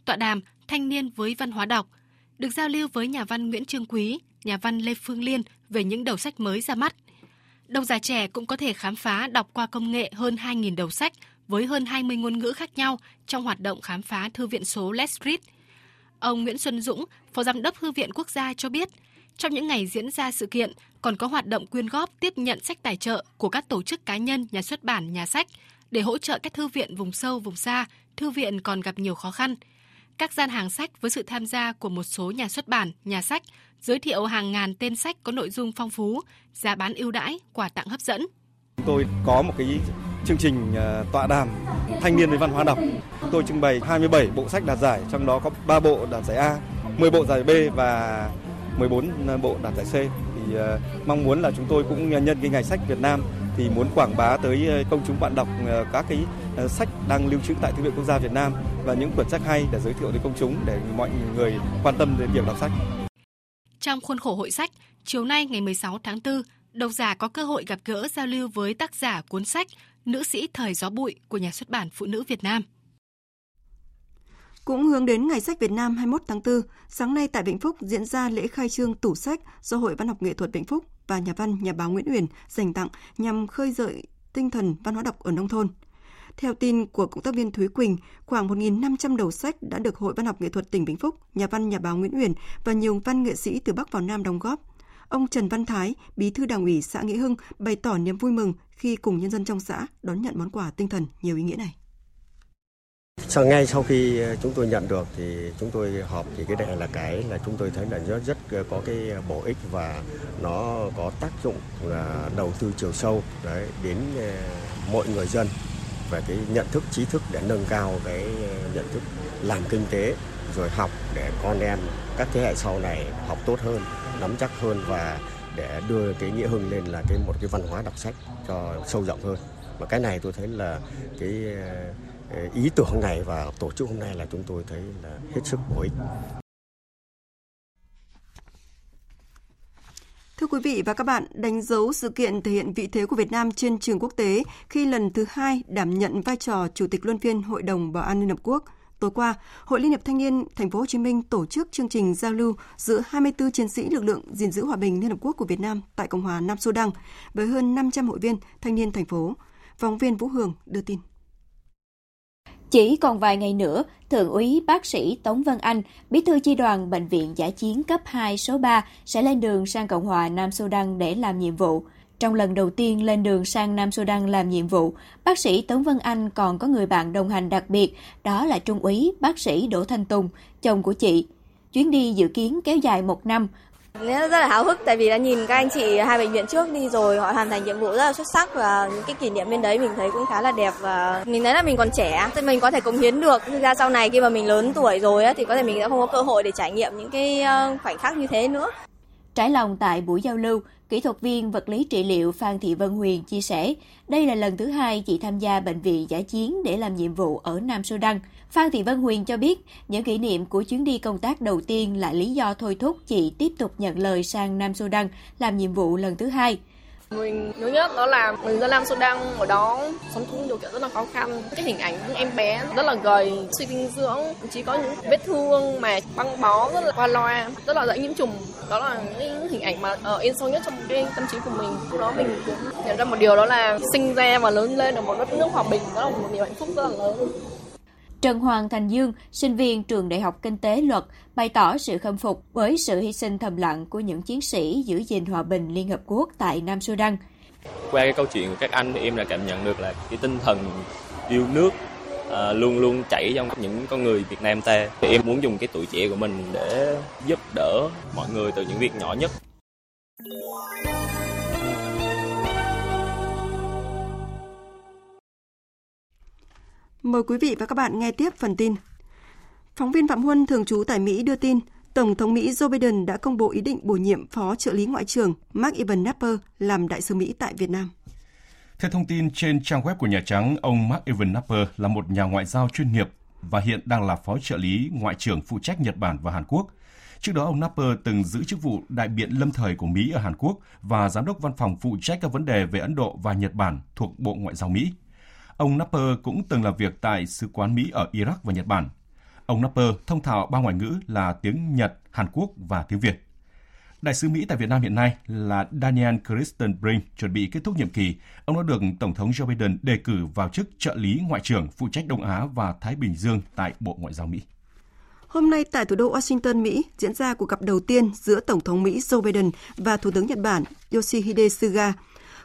tọa đàm thanh niên với văn hóa đọc, được giao lưu với nhà văn Nguyễn Trương Quý, nhà văn Lê Phương Liên về những đầu sách mới ra mắt – Độc giả trẻ cũng có thể khám phá đọc qua công nghệ hơn 2.000 đầu sách với hơn 20 ngôn ngữ khác nhau trong hoạt động khám phá thư viện số Let's Read. Ông Nguyễn Xuân Dũng, Phó Giám đốc Thư viện Quốc gia cho biết, trong những ngày diễn ra sự kiện còn có hoạt động quyên góp tiếp nhận sách tài trợ của các tổ chức cá nhân, nhà xuất bản, nhà sách để hỗ trợ các thư viện vùng sâu, vùng xa, thư viện còn gặp nhiều khó khăn. Các gian hàng sách với sự tham gia của một số nhà xuất bản, nhà sách giới thiệu hàng ngàn tên sách có nội dung phong phú, giá bán ưu đãi, quà tặng hấp dẫn. Tôi có một cái chương trình ờ, tọa đàm thanh niên với văn hóa đọc. Tôi trưng bày 27 bộ sách đạt giải, trong đó có 3 bộ đạt giải A, 10 bộ giải B và 14 ờ, bộ đạt giải C. Thì ờ, mong muốn là chúng tôi cũng nhân cái ngày sách Việt Nam thì muốn quảng bá tới ờ, công chúng bạn đọc ờ, các cái ờ, sách đang lưu trữ tại Thư viện Quốc gia Việt Nam và những quyển sách hay để giới thiệu đến công chúng để mọi người quan tâm đến việc đọc sách. Trong khuôn khổ hội sách, chiều nay ngày 16 tháng 4, độc giả có cơ hội gặp gỡ giao lưu với tác giả cuốn sách Nữ sĩ thời gió bụi của nhà xuất bản Phụ nữ Việt Nam. Cũng hướng đến Ngày sách Việt Nam 21 tháng 4, sáng nay tại Vĩnh Phúc diễn ra lễ khai trương tủ sách do Hội Văn học Nghệ thuật Vĩnh Phúc và nhà văn nhà báo Nguyễn Uyển dành tặng nhằm khơi dậy tinh thần văn hóa đọc ở nông thôn. Theo tin của cộng tác viên Thúy Quỳnh, khoảng 1.500 đầu sách đã được Hội Văn học Nghệ thuật tỉnh Vĩnh Phúc, nhà văn nhà báo Nguyễn Uyển và nhiều văn nghệ sĩ từ Bắc vào Nam đóng góp. Ông Trần Văn Thái, bí thư đảng ủy xã Nghĩa Hưng bày tỏ niềm vui mừng khi cùng nhân dân trong xã đón nhận món quà tinh thần nhiều ý nghĩa này. Sau, ngay sau khi ờ, chúng tôi nhận được thì chúng tôi họp thì cái này là cái là chúng tôi thấy là rất rất ờ, có cái ờ, bổ ích và nó có tác dụng là đầu tư chiều sâu đấy, đến mọi người dân về cái nhận thức, trí thức để nâng cao cái nhận thức, làm kinh tế rồi học để con em các thế hệ sau này học tốt hơn, nắm chắc hơn và để đưa cái nghĩa hưng lên là cái một cái văn hóa đọc sách cho sâu rộng hơn. Và cái này tôi thấy là cái ý tưởng này và tổ chức hôm nay là chúng tôi thấy là hết sức bổ ích Thưa quý vị và các bạn, đánh dấu sự kiện thể hiện vị thế của Việt Nam trên trường quốc tế khi lần thứ hai đảm nhận vai trò Chủ tịch Luân phiên Hội đồng Bảo an Liên Hợp Quốc. Tối qua, Hội Liên hiệp Thanh niên Thành phố Hồ Chí Minh tổ chức chương trình giao lưu giữa 24 chiến sĩ lực lượng gìn giữ hòa bình Liên Hợp Quốc của Việt Nam tại Cộng hòa Nam Sudan với hơn 500 hội viên thanh niên thành phố. Phóng viên Vũ Hường đưa tin. Chỉ còn vài ngày nữa, Thượng úy bác sĩ Tống Văn Anh, bí thư chi đoàn Bệnh viện Giả chiến cấp 2 số 3 sẽ lên đường sang Cộng hòa Nam Sudan để làm nhiệm vụ. Trong lần đầu tiên lên đường sang Nam Sudan làm nhiệm vụ, bác sĩ Tống Văn Anh còn có người bạn đồng hành đặc biệt, đó là Trung úy bác sĩ Đỗ Thanh Tùng, chồng của chị. Chuyến đi dự kiến kéo dài một năm, rất là háo hức tại vì đã nhìn các anh chị hai bệnh viện trước đi rồi họ hoàn thành nhiệm vụ rất là xuất sắc và những cái kỷ niệm bên đấy mình thấy cũng khá là đẹp và mình thấy là mình còn trẻ thì mình có thể cống hiến được thực ra sau này khi mà mình lớn tuổi rồi thì có thể mình sẽ không có cơ hội để trải nghiệm những cái ờ, khoảnh khắc như thế nữa Trái lòng tại buổi giao lưu, kỹ thuật viên vật lý trị liệu Phan Thị Vân Huyền chia sẻ, đây là lần thứ hai chị tham gia bệnh viện giả chiến để làm nhiệm vụ ở Nam Sudan. Phan Thị Vân Huyền cho biết, những kỷ niệm của chuyến đi công tác đầu tiên là lý do thôi thúc chị tiếp tục nhận lời sang Nam Sudan làm nhiệm vụ lần thứ hai. Mình nhớ nhất đó là mình ra Nam Sudan ở đó sống trong điều kiện rất là khó khăn. Cái hình ảnh những em bé rất là gầy, suy dinh dưỡng, chỉ có những vết thương mà băng bó rất là qua loa, rất là dễ nhiễm trùng. Đó là những hình ảnh mà ở in sâu nhất trong cái tâm trí của mình. Lúc đó mình cũng nhận ra một điều đó là sinh ra và lớn lên ở một đất nước hòa bình, đó là một niềm hạnh phúc rất là lớn. Trần Hoàng Thành Dương, sinh viên trường Đại học Kinh tế Luật, bày tỏ sự khâm phục với sự hy sinh thầm lặng của những chiến sĩ giữ gìn hòa bình Liên Hợp Quốc tại Nam Sudan. Qua cái câu chuyện của các anh, em đã cảm nhận được là cái tinh thần yêu nước à, luôn luôn chảy trong những con người Việt Nam ta. Thì em muốn dùng cái tuổi trẻ của mình để giúp đỡ mọi người từ những việc nhỏ nhất. Mời quý vị và các bạn nghe tiếp phần tin. Phóng viên Phạm Huân thường trú tại Mỹ đưa tin, Tổng thống Mỹ Joe Biden đã công bố ý định bổ nhiệm Phó trợ lý Ngoại trưởng Mark Evan Napper làm đại sứ Mỹ tại Việt Nam. Theo thông tin trên trang web của Nhà Trắng, ông Mark Evan Napper là một nhà ngoại giao chuyên nghiệp và hiện đang là Phó trợ lý Ngoại trưởng phụ trách Nhật Bản và Hàn Quốc. Trước đó, ông Napper từng giữ chức vụ đại biện lâm thời của Mỹ ở Hàn Quốc và giám đốc văn phòng phụ trách các vấn đề về Ấn Độ và Nhật Bản thuộc Bộ Ngoại giao Mỹ. Ông Napper cũng từng làm việc tại Sứ quán Mỹ ở Iraq và Nhật Bản. Ông Napper thông thạo ba ngoại ngữ là tiếng Nhật, Hàn Quốc và tiếng Việt. Đại sứ Mỹ tại Việt Nam hiện nay là Daniel Kristen Brink chuẩn bị kết thúc nhiệm kỳ. Ông đã được Tổng thống Joe Biden đề cử vào chức trợ lý Ngoại trưởng phụ trách Đông Á và Thái Bình Dương tại Bộ Ngoại giao Mỹ. Hôm nay tại thủ đô Washington, Mỹ diễn ra cuộc gặp đầu tiên giữa Tổng thống Mỹ Joe Biden và Thủ tướng Nhật Bản Yoshihide Suga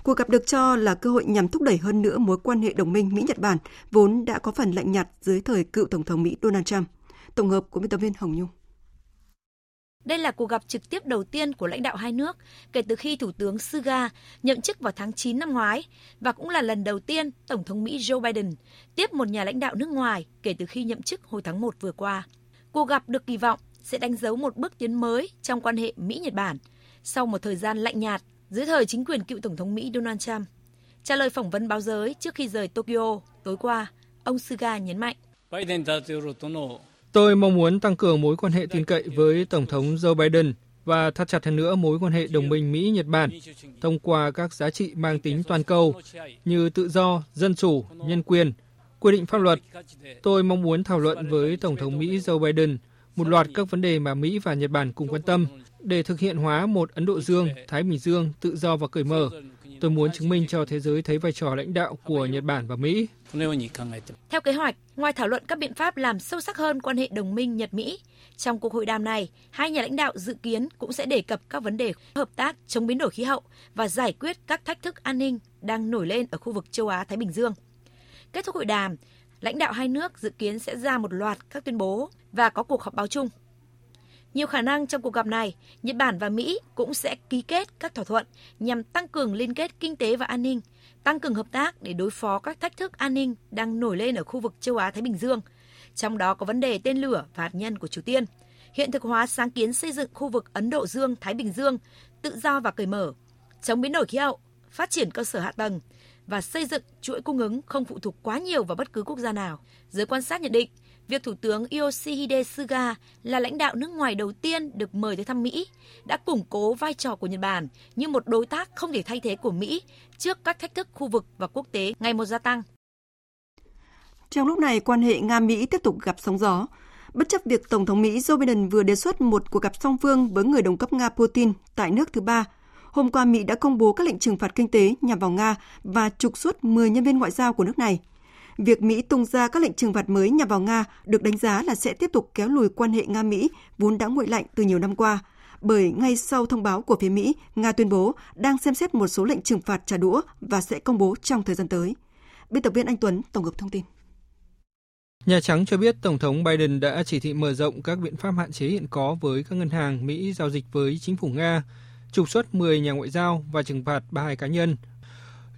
Cuộc gặp được cho là cơ hội nhằm thúc đẩy hơn nữa mối quan hệ đồng minh Mỹ-Nhật Bản, vốn đã có phần lạnh nhạt dưới thời cựu Tổng thống Mỹ Donald Trump. Tổng hợp của biên tập viên Hồng Nhung. Đây là cuộc gặp trực tiếp đầu tiên của lãnh đạo hai nước kể từ khi Thủ tướng Suga nhậm chức vào tháng 9 năm ngoái và cũng là lần đầu tiên Tổng thống Mỹ Joe Biden tiếp một nhà lãnh đạo nước ngoài kể từ khi nhậm chức hồi tháng 1 vừa qua. Cuộc gặp được kỳ vọng sẽ đánh dấu một bước tiến mới trong quan hệ Mỹ-Nhật Bản sau một thời gian lạnh nhạt dưới thời chính quyền cựu Tổng thống Mỹ Donald Trump. Trả lời phỏng vấn báo giới trước khi rời Tokyo tối qua, ông Suga nhấn mạnh. Tôi mong muốn tăng cường mối quan hệ tin cậy với Tổng thống Joe Biden và thắt chặt hơn nữa mối quan hệ đồng minh Mỹ-Nhật Bản thông qua các giá trị mang tính toàn cầu như tự do, dân chủ, nhân quyền, quy định pháp luật. Tôi mong muốn thảo luận với Tổng thống Mỹ Joe Biden một loạt các vấn đề mà Mỹ và Nhật Bản cùng quan tâm để thực hiện hóa một Ấn Độ Dương, Thái Bình Dương tự do và cởi mở. Tôi muốn chứng minh cho thế giới thấy vai trò lãnh đạo của Nhật Bản và Mỹ. Theo kế hoạch, ngoài thảo luận các biện pháp làm sâu sắc hơn quan hệ đồng minh Nhật-Mỹ, trong cuộc hội đàm này, hai nhà lãnh đạo dự kiến cũng sẽ đề cập các vấn đề hợp tác chống biến đổi khí hậu và giải quyết các thách thức an ninh đang nổi lên ở khu vực châu Á-Thái Bình Dương. Kết thúc hội đàm, lãnh đạo hai nước dự kiến sẽ ra một loạt các tuyên bố và có cuộc họp báo chung. Nhiều khả năng trong cuộc gặp này, Nhật Bản và Mỹ cũng sẽ ký kết các thỏa thuận nhằm tăng cường liên kết kinh tế và an ninh, tăng cường hợp tác để đối phó các thách thức an ninh đang nổi lên ở khu vực châu Á Thái Bình Dương, trong đó có vấn đề tên lửa và hạt nhân của Triều Tiên, hiện thực hóa sáng kiến xây dựng khu vực Ấn Độ Dương Thái Bình Dương tự do và cởi mở, chống biến đổi khí hậu, phát triển cơ sở hạ tầng và xây dựng chuỗi cung ứng không phụ thuộc quá nhiều vào bất cứ quốc gia nào. Giới quan sát nhận định, việc Thủ tướng Yoshihide Suga là lãnh đạo nước ngoài đầu tiên được mời tới thăm Mỹ đã củng cố vai trò của Nhật Bản như một đối tác không thể thay thế của Mỹ trước các thách thức khu vực và quốc tế ngày một gia tăng. Trong lúc này, quan hệ Nga-Mỹ tiếp tục gặp sóng gió. Bất chấp việc Tổng thống Mỹ Joe Biden vừa đề xuất một cuộc gặp song phương với người đồng cấp Nga Putin tại nước thứ ba, hôm qua Mỹ đã công bố các lệnh trừng phạt kinh tế nhằm vào Nga và trục xuất 10 nhân viên ngoại giao của nước này – việc Mỹ tung ra các lệnh trừng phạt mới nhằm vào Nga được đánh giá là sẽ tiếp tục kéo lùi quan hệ Nga-Mỹ vốn đã nguội lạnh từ nhiều năm qua. Bởi ngay sau thông báo của phía Mỹ, Nga tuyên bố đang xem xét một số lệnh trừng phạt trả đũa và sẽ công bố trong thời gian tới. Biên tập viên Anh Tuấn tổng hợp thông tin. Nhà Trắng cho biết Tổng thống Biden đã chỉ thị mở rộng các biện pháp hạn chế hiện có với các ngân hàng Mỹ giao dịch với chính phủ Nga, trục xuất 10 nhà ngoại giao và trừng phạt 32 cá nhân.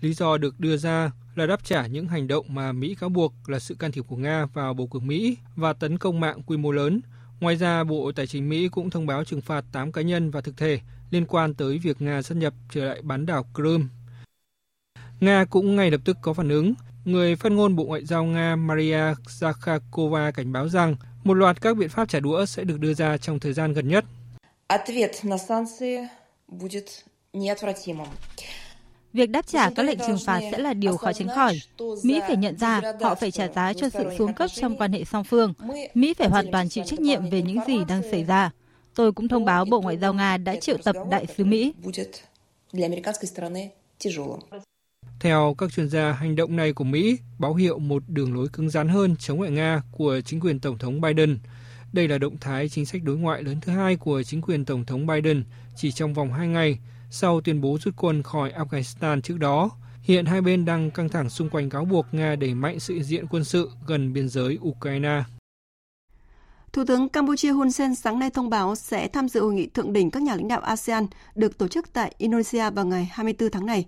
Lý do được đưa ra là đáp trả những hành động mà Mỹ cáo buộc là sự can thiệp của Nga vào bầu cử Mỹ và tấn công mạng quy mô lớn. Ngoài ra, Bộ Tài chính Mỹ cũng thông báo trừng phạt 8 cá nhân và thực thể liên quan tới việc Nga xâm nhập trở lại bán đảo Crimea. Nga cũng ngay lập tức có phản ứng. Người phát ngôn Bộ Ngoại giao Nga Maria Zakharkova cảnh báo rằng một loạt các biện pháp trả đũa sẽ được đưa ra trong thời gian gần nhất. Việc đáp trả các lệnh trừng phạt sẽ là điều khó tránh khỏi. Mỹ phải nhận ra họ phải trả giá cho sự xuống cấp trong quan hệ song phương. Mỹ phải hoàn toàn chịu trách nhiệm về những gì đang xảy ra. Tôi cũng thông báo Bộ Ngoại giao Nga đã triệu tập đại sứ Mỹ. Theo các chuyên gia, hành động này của Mỹ báo hiệu một đường lối cứng rắn hơn chống lại Nga của chính quyền Tổng thống Biden. Đây là động thái chính sách đối ngoại lớn thứ hai của chính quyền Tổng thống Biden chỉ trong vòng hai ngày sau tuyên bố rút quân khỏi Afghanistan trước đó. Hiện hai bên đang căng thẳng xung quanh cáo buộc Nga đẩy mạnh sự diện quân sự gần biên giới Ukraine. Thủ tướng Campuchia Hun Sen sáng nay thông báo sẽ tham dự hội nghị thượng đỉnh các nhà lãnh đạo ASEAN được tổ chức tại Indonesia vào ngày 24 tháng này.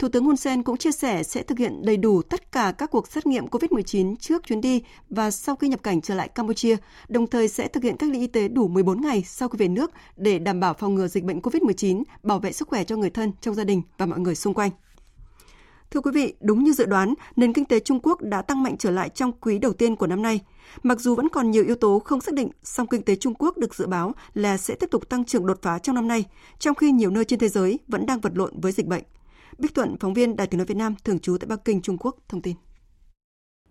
Thủ tướng Hun Sen cũng chia sẻ sẽ thực hiện đầy đủ tất cả các cuộc xét nghiệm COVID-19 trước chuyến đi và sau khi nhập cảnh trở lại Campuchia, đồng thời sẽ thực hiện cách ly y tế đủ 14 ngày sau khi về nước để đảm bảo phòng ngừa dịch bệnh COVID-19, bảo vệ sức khỏe cho người thân trong gia đình và mọi người xung quanh. Thưa quý vị, đúng như dự đoán, nền kinh tế Trung Quốc đã tăng mạnh trở lại trong quý đầu tiên của năm nay. Mặc dù vẫn còn nhiều yếu tố không xác định, song kinh tế Trung Quốc được dự báo là sẽ tiếp tục tăng trưởng đột phá trong năm nay, trong khi nhiều nơi trên thế giới vẫn đang vật lộn với dịch bệnh. Bích Thuận, phóng viên Đài tiếng nói Việt Nam thường trú tại Bắc Kinh, Trung Quốc thông tin.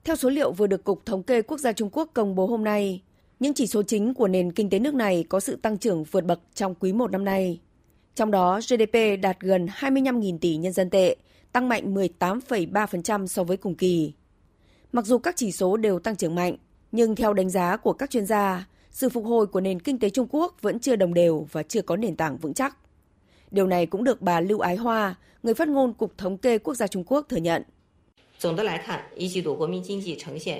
Theo số liệu vừa được Cục Thống kê Quốc gia Trung Quốc công bố hôm nay, những chỉ số chính của nền kinh tế nước này có sự tăng trưởng vượt bậc trong quý 1 năm nay. Trong đó, GDP đạt gần 25.000 tỷ nhân dân tệ, tăng mạnh 18,3% so với cùng kỳ. Mặc dù các chỉ số đều tăng trưởng mạnh, nhưng theo đánh giá của các chuyên gia, sự phục hồi của nền kinh tế Trung Quốc vẫn chưa đồng đều và chưa có nền tảng vững chắc. Điều này cũng được bà Lưu Ái Hoa, người phát ngôn Cục Thống kê Quốc gia Trung Quốc thừa nhận.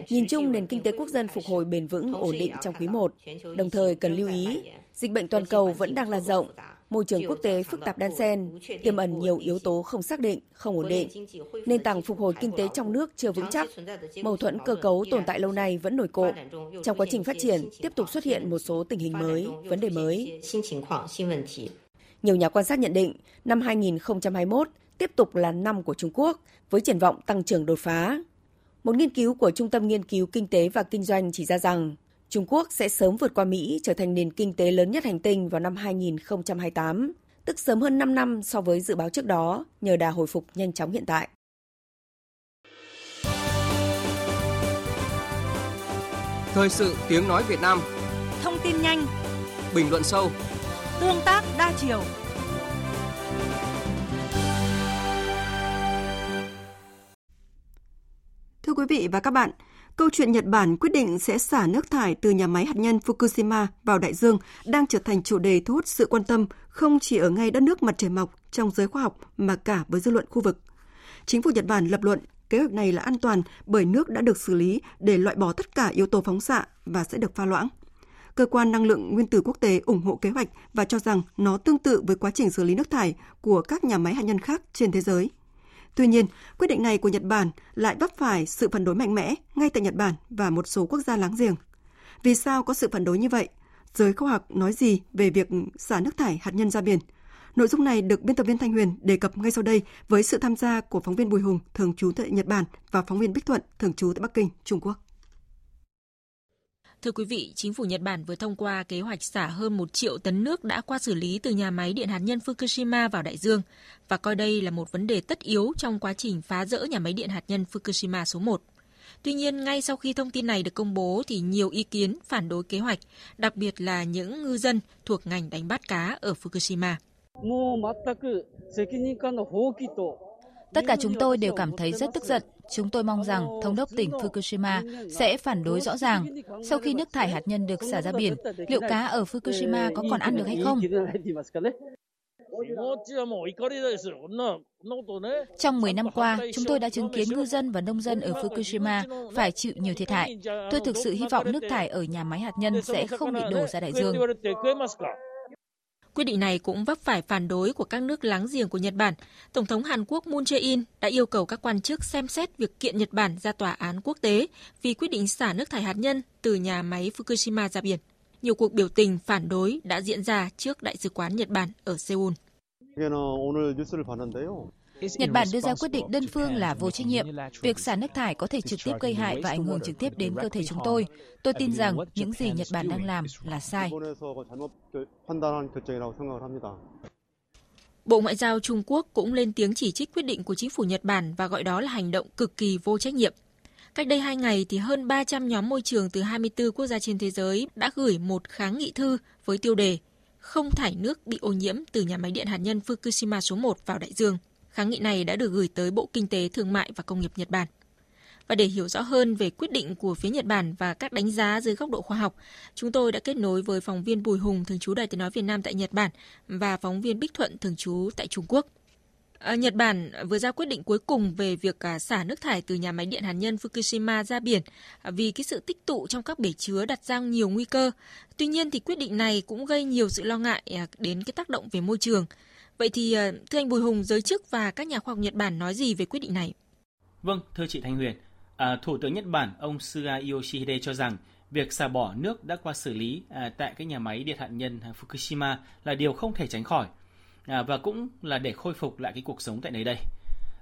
Nhìn chung, nền kinh tế quốc dân phục hồi bền vững, ổn định trong quý 1. Đồng thời cần lưu ý, dịch bệnh toàn cầu vẫn đang lan rộng, môi trường quốc tế phức tạp đan xen, tiềm ẩn nhiều yếu tố không xác định, không ổn định. Nền tảng phục hồi kinh tế trong nước chưa vững chắc, mâu thuẫn cơ cấu tồn tại lâu nay vẫn nổi cộm. Trong quá trình phát triển, tiếp tục xuất hiện một số tình hình mới, vấn đề mới. Nhiều nhà quan sát nhận định, năm 2021 tiếp tục là năm của Trung Quốc với triển vọng tăng trưởng đột phá. Một nghiên cứu của Trung tâm Nghiên cứu Kinh tế và Kinh doanh chỉ ra rằng Trung Quốc sẽ sớm vượt qua Mỹ trở thành nền kinh tế lớn nhất hành tinh vào năm 2028, tức sớm hơn 5 năm so với dự báo trước đó nhờ đà hồi phục nhanh chóng hiện tại. Thời sự tiếng nói Việt Nam Thông tin nhanh Bình luận sâu Tương tác đa chiều Thưa quý vị và các bạn, câu chuyện Nhật Bản quyết định sẽ xả nước thải từ nhà máy hạt nhân Fukushima vào đại dương đang trở thành chủ đề thu hút sự quan tâm không chỉ ở ngay đất nước mặt trời mọc trong giới khoa học mà cả với dư luận khu vực. Chính phủ Nhật Bản lập luận kế hoạch này là an toàn bởi nước đã được xử lý để loại bỏ tất cả yếu tố phóng xạ và sẽ được pha loãng. Cơ quan năng lượng nguyên tử quốc tế ủng hộ kế hoạch và cho rằng nó tương tự với quá trình xử lý nước thải của các nhà máy hạt nhân khác trên thế giới. Tuy nhiên, quyết định này của Nhật Bản lại vấp phải sự phản đối mạnh mẽ ngay tại Nhật Bản và một số quốc gia láng giềng. Vì sao có sự phản đối như vậy? Giới khoa học nói gì về việc xả nước thải hạt nhân ra biển? Nội dung này được biên tập viên Thanh Huyền đề cập ngay sau đây với sự tham gia của phóng viên Bùi Hùng, thường trú tại Nhật Bản và phóng viên Bích Thuận, thường trú tại Bắc Kinh, Trung Quốc. Thưa quý vị, chính phủ Nhật Bản vừa thông qua kế hoạch xả hơn 1 triệu tấn nước đã qua xử lý từ nhà máy điện hạt nhân Fukushima vào đại dương và coi đây là một vấn đề tất yếu trong quá trình phá rỡ nhà máy điện hạt nhân Fukushima số 1. Tuy nhiên, ngay sau khi thông tin này được công bố thì nhiều ý kiến phản đối kế hoạch, đặc biệt là những ngư dân thuộc ngành đánh bắt cá ở Fukushima. Tất cả chúng tôi đều cảm thấy rất tức giận. Chúng tôi mong rằng thống đốc tỉnh Fukushima sẽ phản đối rõ ràng. Sau khi nước thải hạt nhân được xả ra biển, liệu cá ở Fukushima có còn ăn được hay không? Trong 10 năm qua, chúng tôi đã chứng kiến ngư dân và nông dân ở Fukushima phải chịu nhiều thiệt hại. Tôi thực sự hy vọng nước thải ở nhà máy hạt nhân sẽ không bị đổ ra đại dương. Quyết định này cũng vấp phải phản đối của các nước láng giềng của Nhật Bản. Tổng thống Hàn Quốc Moon Jae-in đã yêu cầu các quan chức xem xét việc kiện Nhật Bản ra tòa án quốc tế vì quyết định xả nước thải hạt nhân từ nhà máy Fukushima ra biển. nhiều cuộc biểu tình phản đối đã diễn ra trước Đại sứ quán Nhật Bản ở Seoul. Nhật Bản đưa ra quyết định đơn phương là vô trách nhiệm. Việc xả nước thải có thể trực tiếp gây hại và ảnh hưởng trực tiếp đến cơ thể chúng tôi. Tôi tin rằng những gì Nhật Bản đang làm là sai. Bộ Ngoại giao Trung Quốc cũng lên tiếng chỉ trích quyết định của chính phủ Nhật Bản và gọi đó là hành động cực kỳ vô trách nhiệm. Cách đây hai ngày thì hơn 300 nhóm môi trường từ 24 quốc gia trên thế giới đã gửi một kháng nghị thư với tiêu đề không thải nước bị ô nhiễm từ nhà máy điện hạt nhân Fukushima số 1 vào đại dương. Kháng nghị này đã được gửi tới Bộ Kinh tế, Thương mại và Công nghiệp Nhật Bản. Và để hiểu rõ hơn về quyết định của phía Nhật Bản và các đánh giá dưới góc độ khoa học, chúng tôi đã kết nối với phóng viên Bùi Hùng, thường trú Đài tiếng nói Việt Nam tại Nhật Bản và phóng viên Bích Thuận, thường trú tại Trung Quốc. À, Nhật Bản vừa ra quyết định cuối cùng về việc à, xả nước thải từ nhà máy điện hạt nhân Fukushima ra biển à, vì cái sự tích tụ trong các bể chứa đặt ra nhiều nguy cơ. Tuy nhiên thì quyết định này cũng gây nhiều sự lo ngại à, đến cái tác động về môi trường. Vậy thì ờ, thưa anh Bùi Hùng, giới chức và các nhà khoa học Nhật Bản nói gì về quyết định này? Vâng, thưa chị Thanh Huyền, à, Thủ tướng Nhật Bản ông Suga Yoshihide cho rằng việc xả bỏ nước đã qua xử lý à, tại cái nhà máy điện hạt nhân Fukushima là điều không thể tránh khỏi à, và cũng là để khôi phục lại cái cuộc sống tại nơi đây.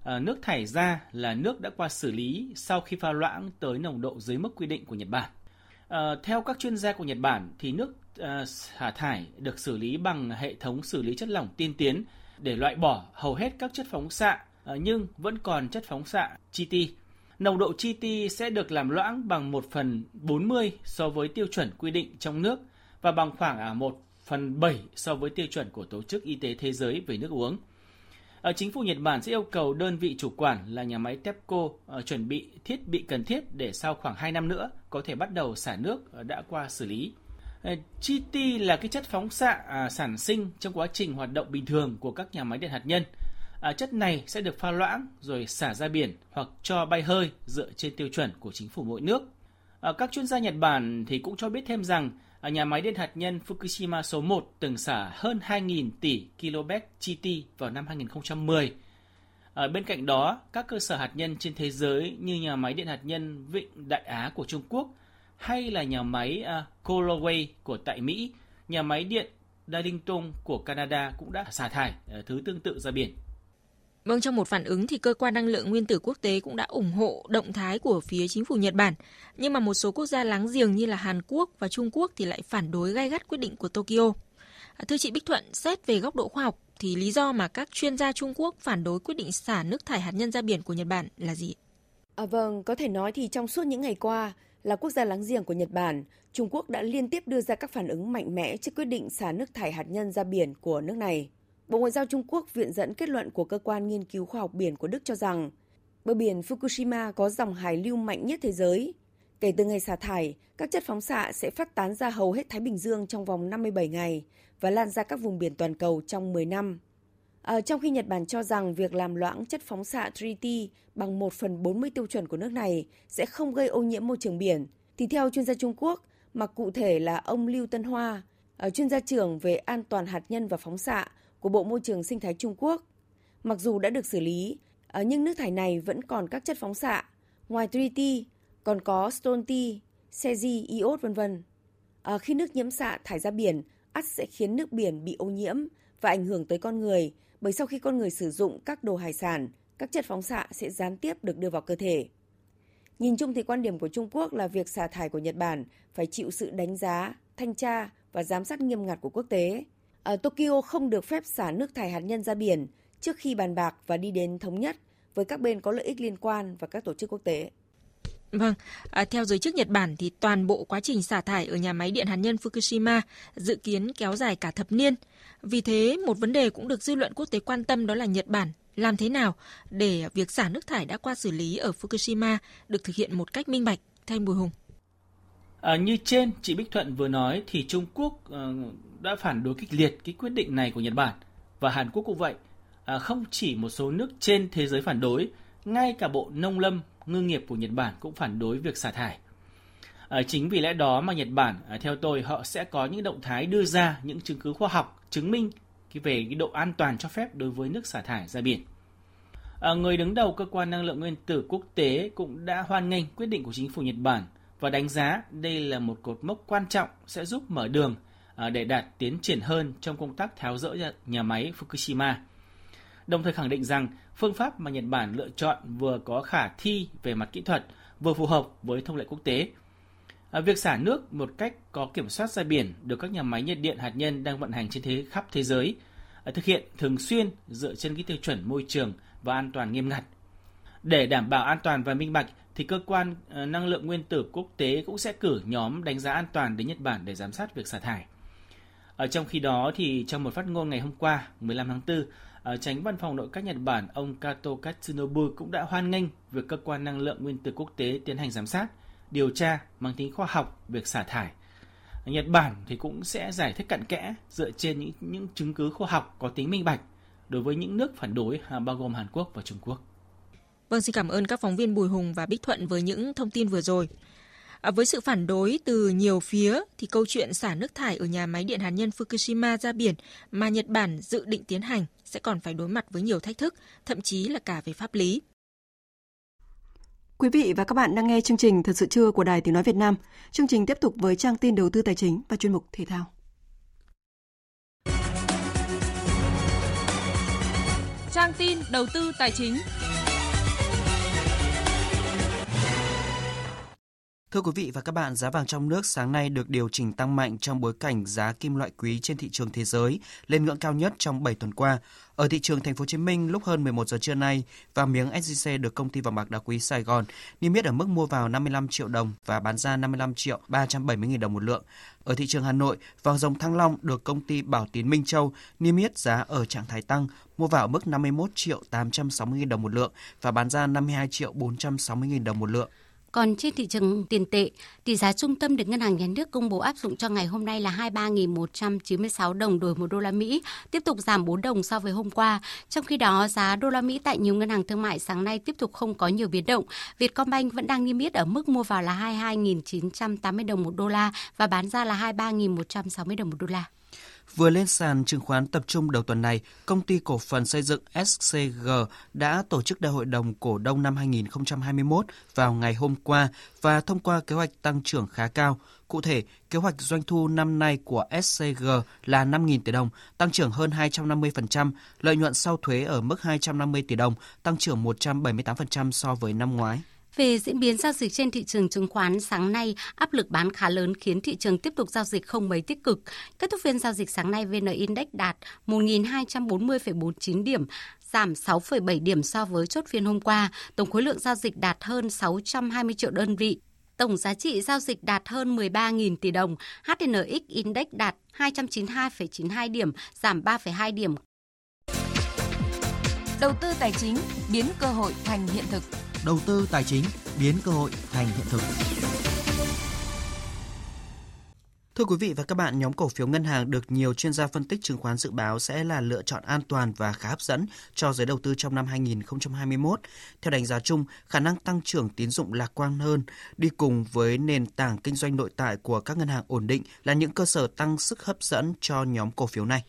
À, nước thải ra là nước đã qua xử lý sau khi pha loãng tới nồng độ dưới mức quy định của Nhật Bản. À, theo các chuyên gia của Nhật Bản thì nước à, xả thải được xử lý bằng hệ thống xử lý chất lỏng tiên tiến để loại bỏ hầu hết các chất phóng xạ à, nhưng vẫn còn chất phóng xạ chi ti. Nồng độ chi ti sẽ được làm loãng bằng 1 phần 40 so với tiêu chuẩn quy định trong nước và bằng khoảng à, 1 phần 7 so với tiêu chuẩn của Tổ chức Y tế Thế giới về nước uống. Ờ, chính phủ Nhật Bản sẽ yêu cầu đơn vị chủ quản là nhà máy TEPCO ờ, chuẩn bị thiết bị cần thiết để sau khoảng 2 năm nữa có thể bắt đầu xả nước ờ, đã qua xử lý. Chiti chi ti là cái chất phóng xạ à, sản sinh trong quá trình hoạt động bình thường của các nhà máy điện hạt nhân. À, chất này sẽ được pha loãng rồi xả ra biển hoặc cho bay hơi dựa trên tiêu chuẩn của chính phủ mỗi nước. Các chuyên gia Nhật Bản thì cũng cho biết thêm rằng ở nhà máy điện hạt nhân Fukushima số 1 từng xả hơn 2.000 tỷ kW chi ti vào năm 2010. Ở bên cạnh đó, các cơ sở hạt nhân trên thế giới như nhà máy điện hạt nhân Vịnh Đại Á của Trung Quốc hay là nhà máy à, uh, Callaway của tại Mỹ, nhà máy điện Darlington của Canada cũng đã xả thải uh, thứ tương tự ra biển. Vâng, trong một phản ứng thì cơ quan năng lượng nguyên tử quốc tế cũng đã ủng hộ động thái của phía chính phủ Nhật Bản. Nhưng mà một số quốc gia láng giềng như là Hàn Quốc và Trung Quốc thì lại phản đối gay gắt quyết định của Tokyo. À, thưa chị Bích Thuận, xét về góc độ khoa học thì lý do mà các chuyên gia Trung Quốc phản đối quyết định xả nước thải hạt nhân ra biển của Nhật Bản là gì? À, vâng, có thể nói thì trong suốt những ngày qua, là quốc gia láng giềng của Nhật Bản, Trung Quốc đã liên tiếp đưa ra các phản ứng mạnh mẽ trước quyết định xả nước thải hạt nhân ra biển của nước này. Bộ Ngoại giao Trung Quốc viện dẫn kết luận của cơ quan nghiên cứu khoa học biển của Đức cho rằng bờ biển Fukushima có dòng hải lưu mạnh nhất thế giới. Kể từ ngày xả thải, các chất phóng xạ sẽ phát tán ra hầu hết Thái Bình Dương trong vòng 57 ngày và lan ra các vùng biển toàn cầu trong 10 năm. À, trong khi Nhật Bản cho rằng việc làm loãng chất phóng xạ triti bằng 1 phần 40 tiêu chuẩn của nước này sẽ không gây ô nhiễm môi trường biển, thì theo chuyên gia Trung Quốc, mà cụ thể là ông Lưu Tân Hoa, ờ, chuyên gia trưởng về an toàn hạt nhân và phóng xạ của Bộ Môi trường Sinh thái Trung Quốc. Mặc dù đã được xử lý, ờ, nhưng nước thải này vẫn còn các chất phóng xạ. Ngoài triti, còn có stronti, cesi, iốt vân vân. À, khi nước nhiễm xạ thải ra biển, ắt sẽ khiến nước biển bị ô nhiễm và ảnh hưởng tới con người, bởi sau khi con người sử dụng các đồ hải sản, các chất phóng xạ sẽ gián tiếp được đưa vào cơ thể. Nhìn chung thì quan điểm của Trung Quốc là việc xả thải của Nhật Bản phải chịu sự đánh giá, thanh tra và giám sát nghiêm ngặt của quốc tế à, Tokyo không được phép xả nước thải hạt nhân ra biển trước khi bàn bạc và đi đến thống nhất với các bên có lợi ích liên quan và các tổ chức quốc tế. Vâng, à, theo giới chức Nhật Bản thì toàn bộ quá trình xả thải ở nhà máy điện hạt nhân Fukushima dự kiến kéo dài cả thập niên. Vì thế, một vấn đề cũng được dư luận quốc tế quan tâm đó là Nhật Bản làm thế nào để việc xả nước thải đã qua xử lý ở Fukushima được thực hiện một cách minh bạch, Thanh Bùi Hùng. À, như trên chị Bích Thuận vừa nói thì Trung Quốc uh, đã phản đối kịch liệt cái quyết định này của Nhật Bản và Hàn Quốc cũng vậy. À, không chỉ một số nước trên thế giới phản đối, ngay cả Bộ Nông lâm Ngư nghiệp của Nhật Bản cũng phản đối việc xả thải. À, chính vì lẽ đó mà Nhật Bản, à, theo tôi, họ sẽ có những động thái đưa ra những chứng cứ khoa học chứng minh cái về cái độ an toàn cho phép đối với nước xả thải ra biển. À, người đứng đầu cơ quan năng lượng nguyên tử quốc tế cũng đã hoan nghênh quyết định của chính phủ Nhật Bản và đánh giá đây là một cột mốc quan trọng sẽ giúp mở đường à, để đạt tiến triển hơn trong công tác tháo rỡ nhà máy Fukushima. Đồng thời khẳng định rằng phương pháp mà Nhật Bản lựa chọn vừa có khả thi về mặt kỹ thuật, vừa phù hợp với thông lệ quốc tế. À, việc xả nước một cách có kiểm soát ra biển được các nhà máy nhiệt điện hạt nhân đang vận hành trên thế khắp thế giới à, thực hiện thường xuyên dựa trên cái tiêu chuẩn môi trường và an toàn nghiêm ngặt. Để đảm bảo an toàn và minh bạch thì cơ quan ờ, năng lượng nguyên tử quốc tế cũng sẽ cử nhóm đánh giá an toàn đến Nhật Bản để giám sát việc xả thải. Ở trong khi đó thì trong một phát ngôn ngày hôm qua, 15 tháng 4, ở ờ, tránh văn phòng nội các Nhật Bản ông Kato Katsunobu cũng đã hoan nghênh việc cơ quan năng lượng nguyên tử quốc tế tiến hành giám sát, điều tra mang tính khoa học việc xả thải. Nhật Bản thì cũng sẽ giải thích cặn kẽ dựa trên những những chứng cứ khoa học có tính minh bạch đối với những nước phản đối à, bao gồm Hàn Quốc và Trung Quốc. Vâng, xin cảm ơn các phóng viên Bùi Hùng và Bích Thuận với những thông tin vừa rồi. À, với sự phản đối từ nhiều phía thì câu chuyện xả nước thải ở nhà máy điện hạt nhân Fukushima ra biển mà Nhật Bản dự định tiến hành sẽ còn phải đối mặt với nhiều thách thức, thậm chí là cả về pháp lý. Quý vị và các bạn đang nghe chương trình Thật sự trưa của Đài Tiếng Nói Việt Nam. Chương trình tiếp tục với trang tin đầu tư tài chính và chuyên mục thể thao. Trang tin đầu tư tài chính Thưa quý vị và các bạn, giá vàng trong nước sáng nay được điều chỉnh tăng mạnh trong bối cảnh giá kim loại quý trên thị trường thế giới lên ngưỡng cao nhất trong 7 tuần qua. Ở thị trường thành phố Hồ Chí Minh lúc hơn 11 giờ trưa nay, vàng miếng SJC được công ty vàng bạc đá quý Sài Gòn niêm yết ở mức mua vào 55 triệu đồng và bán ra 55 triệu 370 000 đồng một lượng. Ở thị trường Hà Nội, vàng dòng Thăng Long được công ty Bảo Tín Minh Châu niêm yết giá ở trạng thái tăng, mua vào ở mức 51 triệu 860 000 đồng một lượng và bán ra 52 triệu 460 000 đồng một lượng. Còn trên thị trường tiền tệ, tỷ giá trung tâm được Ngân hàng Nhà nước công bố áp dụng cho ngày hôm nay là 23.196 đồng đổi một đô la Mỹ, tiếp tục giảm 4 đồng so với hôm qua. Trong khi đó, giá đô la Mỹ tại nhiều ngân hàng thương mại sáng nay tiếp tục không có nhiều biến động. Vietcombank vẫn đang niêm yết ở mức mua vào là 22.980 đồng một đô la và bán ra là 23.160 đồng một đô la. Vừa lên sàn chứng khoán tập trung đầu tuần này, công ty cổ phần xây dựng SCG đã tổ chức đại hội đồng cổ đông năm 2021 vào ngày hôm qua và thông qua kế hoạch tăng trưởng khá cao. Cụ thể, kế hoạch doanh thu năm nay của SCG là 5.000 tỷ đồng, tăng trưởng hơn 250%, lợi nhuận sau thuế ở mức 250 tỷ đồng, tăng trưởng 178% so với năm ngoái. Về diễn biến giao dịch trên thị trường chứng khoán sáng nay, áp lực bán khá lớn khiến thị trường tiếp tục giao dịch không mấy tích cực. Kết thúc phiên giao dịch sáng nay, VN Index đạt 1.240,49 điểm, giảm 6,7 điểm so với chốt phiên hôm qua. Tổng khối lượng giao dịch đạt hơn 620 triệu đơn vị. Tổng giá trị giao dịch đạt hơn 13.000 tỷ đồng. HNX Index đạt 292,92 điểm, giảm 3,2 điểm. Đầu tư tài chính biến cơ hội thành hiện thực đầu tư tài chính biến cơ hội thành hiện thực. Thưa quý vị và các bạn, nhóm cổ phiếu ngân hàng được nhiều chuyên gia phân tích chứng khoán dự báo sẽ là lựa chọn an toàn và khá hấp dẫn cho giới đầu tư trong năm 2021. Theo đánh giá chung, khả năng tăng trưởng tín dụng lạc quan hơn, đi cùng với nền tảng kinh doanh nội tại của các ngân hàng ổn định là những cơ sở tăng sức hấp dẫn cho nhóm cổ phiếu này.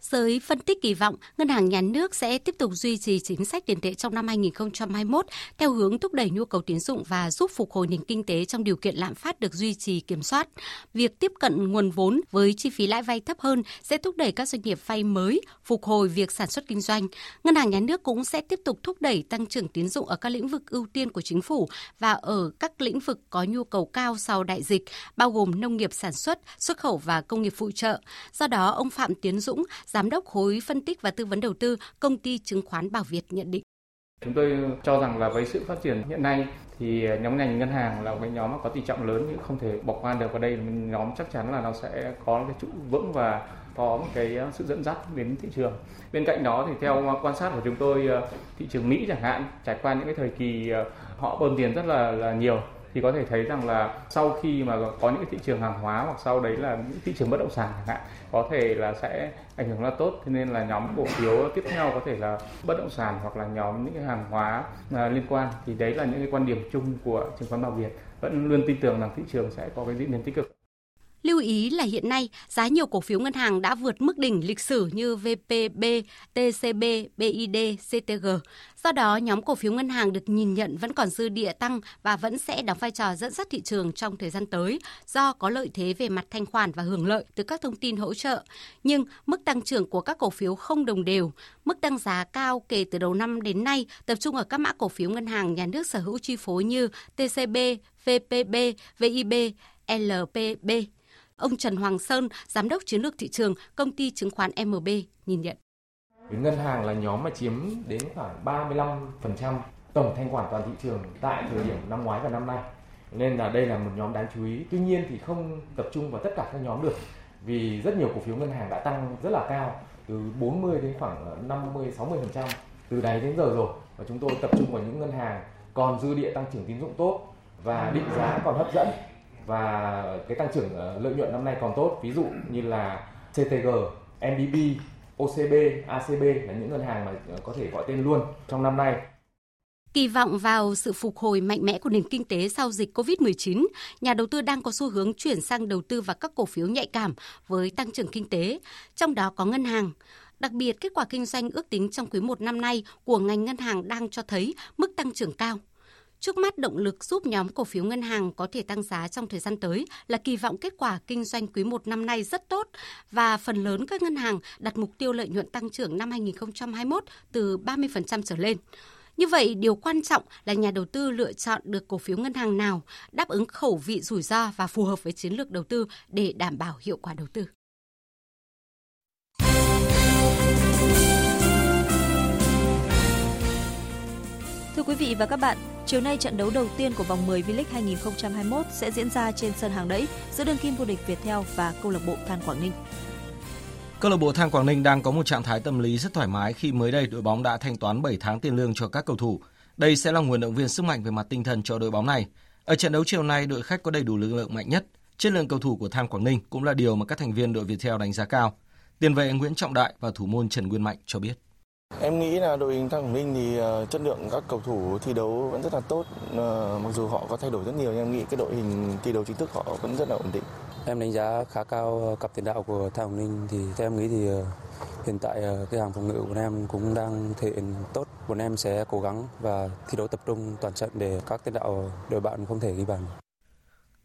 Giới phân tích kỳ vọng ngân hàng nhà nước sẽ tiếp tục duy trì chính sách tiền tệ trong năm 2021 theo hướng thúc đẩy nhu cầu tín dụng và giúp phục hồi nền kinh tế trong điều kiện lạm phát được duy trì kiểm soát. Việc tiếp cận nguồn vốn với chi phí lãi vay thấp hơn sẽ thúc đẩy các doanh nghiệp vay mới, phục hồi việc sản xuất kinh doanh. Ngân hàng nhà nước cũng sẽ tiếp tục thúc đẩy tăng trưởng tín dụng ở các lĩnh vực ưu tiên của chính phủ và ở các lĩnh vực có nhu cầu cao sau đại dịch, bao gồm nông nghiệp sản xuất, xuất khẩu và công nghiệp phụ trợ. Do đó, ông Phạm Tiến Dũng, Giám đốc khối phân tích và tư vấn đầu tư, công ty chứng khoán Bảo Việt nhận định. Chúng tôi cho rằng là với sự phát triển hiện nay thì nhóm ngành ngân hàng là một cái nhóm có tỷ trọng lớn nhưng không thể bỏ qua được vào đây nhóm chắc chắn là nó sẽ có cái trụ vững và có một cái sự dẫn dắt đến thị trường. Bên cạnh đó thì theo quan sát của chúng tôi, thị trường Mỹ chẳng hạn, trải qua những cái thời kỳ ờ, họ bơm tiền rất là là nhiều thì có thể thấy rằng là sau khi mà có những cái thị trường hàng hóa hoặc sau đấy là những thị trường bất động sản chẳng hạn, có thể là sẽ ảnh hưởng là tốt. Thế nên là nhóm cổ phiếu tiếp theo có thể là bất động sản hoặc là nhóm những cái hàng hóa à, liên quan. Thì đấy là những cái quan điểm chung của chứng khoán Bảo Việt. Vẫn luôn tin tưởng rằng thị trường sẽ có cái diễn biến tích cực. Lưu ý là hiện nay giá nhiều cổ phiếu ngân hàng đã vượt mức đỉnh lịch sử như VPB, TCB, BID, CTG. Do đó, nhóm cổ phiếu ngân hàng được nhìn nhận vẫn còn dư địa tăng và vẫn sẽ đóng vai trò dẫn dắt thị trường trong thời gian tới do có lợi thế về mặt thanh khoản và hưởng lợi từ các thông tin hỗ trợ. Nhưng mức tăng trưởng của các cổ phiếu không đồng đều, mức tăng giá cao kể từ đầu năm đến nay tập trung ở các mã cổ phiếu ngân hàng nhà nước sở hữu chi phối như TCB, VPB, VIB, LPB. Ông Trần Hoàng Sơn, Giám đốc Chiến lược Thị trường, Công ty Chứng khoán MB, nhìn nhận. Ngân hàng là nhóm mà chiếm đến khoảng 35% tổng thanh khoản toàn thị trường tại thời điểm năm ngoái và năm nay. Nên là đây là một nhóm đáng chú ý. Tuy nhiên thì không tập trung vào tất cả các nhóm được vì rất nhiều cổ phiếu ngân hàng đã tăng rất là cao từ 40 đến khoảng 50 60% từ đấy đến giờ rồi và chúng tôi tập trung vào những ngân hàng còn dư địa tăng trưởng tín dụng tốt và định giá còn hấp dẫn và cái tăng trưởng ờ, lợi nhuận năm nay còn tốt ví dụ như là CTG, MBB, OCB, ACB là những ngân hàng mà ờ, có thể gọi tên luôn trong năm nay. Kỳ vọng vào sự phục hồi mạnh mẽ của nền kinh tế sau dịch COVID-19, nhà đầu tư đang có xu hướng chuyển sang đầu tư vào các cổ phiếu nhạy cảm với tăng trưởng kinh tế, trong đó có ngân hàng. Đặc biệt, kết quả kinh doanh ước tính trong quý 1 năm nay của ngành ngân hàng đang cho thấy mức tăng trưởng cao. Trước mắt động lực giúp nhóm cổ phiếu ngân hàng có thể tăng giá trong thời gian tới là kỳ vọng kết quả kinh doanh quý 1 năm nay rất tốt và phần lớn các ngân hàng đặt mục tiêu lợi nhuận tăng trưởng năm 2021 từ 30% trở lên. Như vậy, điều quan trọng là nhà đầu tư lựa chọn được cổ phiếu ngân hàng nào đáp ứng khẩu vị rủi ro và phù hợp với chiến lược đầu tư để đảm bảo hiệu quả đầu tư. Thưa quý vị và các bạn, chiều nay trận đấu đầu tiên của vòng 10 V-League 2021 sẽ diễn ra trên sân hàng đẫy giữa đương kim vô địch Viettel và câu lạc bộ Than Quảng Ninh. Câu lạc bộ Than Quảng Ninh đang có một trạng thái tâm lý rất thoải mái khi mới đây đội bóng đã thanh toán 7 tháng tiền lương cho các cầu thủ. Đây sẽ là nguồn động viên sức mạnh về mặt tinh thần cho đội bóng này. Ở trận đấu chiều nay, đội khách có đầy đủ lực lượng mạnh nhất. Chất lượng cầu thủ của Than Quảng Ninh cũng là điều mà các thành viên đội Viettel đánh giá cao. Tiền vệ Nguyễn Trọng Đại và thủ môn Trần Nguyên Mạnh cho biết. Em nghĩ là đội hình Thăng Quảng Ninh thì uh, chất lượng các cầu thủ thi đấu vẫn rất là tốt. Uh, mặc dù họ có thay đổi rất nhiều nhưng em nghĩ cái đội hình thi đấu chính thức họ vẫn rất là ổn định. Em đánh giá khá cao cặp tiền đạo của Thăng Quảng Ninh thì theo em nghĩ thì uh, hiện tại cái hàng phòng ngự của em cũng đang thể hiện tốt. Bọn em sẽ cố gắng và thi đấu tập trung toàn trận để các tiền đạo đội bạn không thể ghi bàn.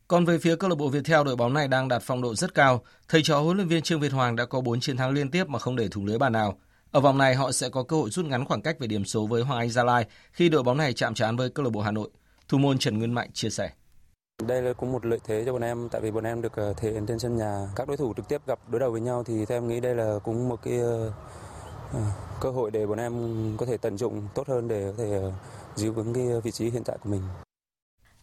Còn về phía câu lạc bộ Viettel, đội bóng này đang đạt phong độ rất cao. Thầy trò huấn luyện viên Trương Việt Hoàng đã có 4 chiến thắng liên tiếp mà không để thủng lưới bàn nào. Ở vòng này, họ sẽ có cơ hội rút ngắn khoảng cách về điểm số với Hoàng Anh Gia Lai khi đội bóng này chạm trán với câu lạc bộ Hà Nội. Thủ môn Trần Nguyên Mạnh chia sẻ. Đây là cũng một lợi thế cho bọn em, tại vì bọn em được ờ, thể hiện trên sân nhà. Các đối thủ trực tiếp gặp đối đầu với nhau thì theo em nghĩ đây là cũng một cái ờ, ờ, cơ hội để bọn em có thể tận dụng tốt hơn để có thể giữ vững cái vị trí hiện tại của mình.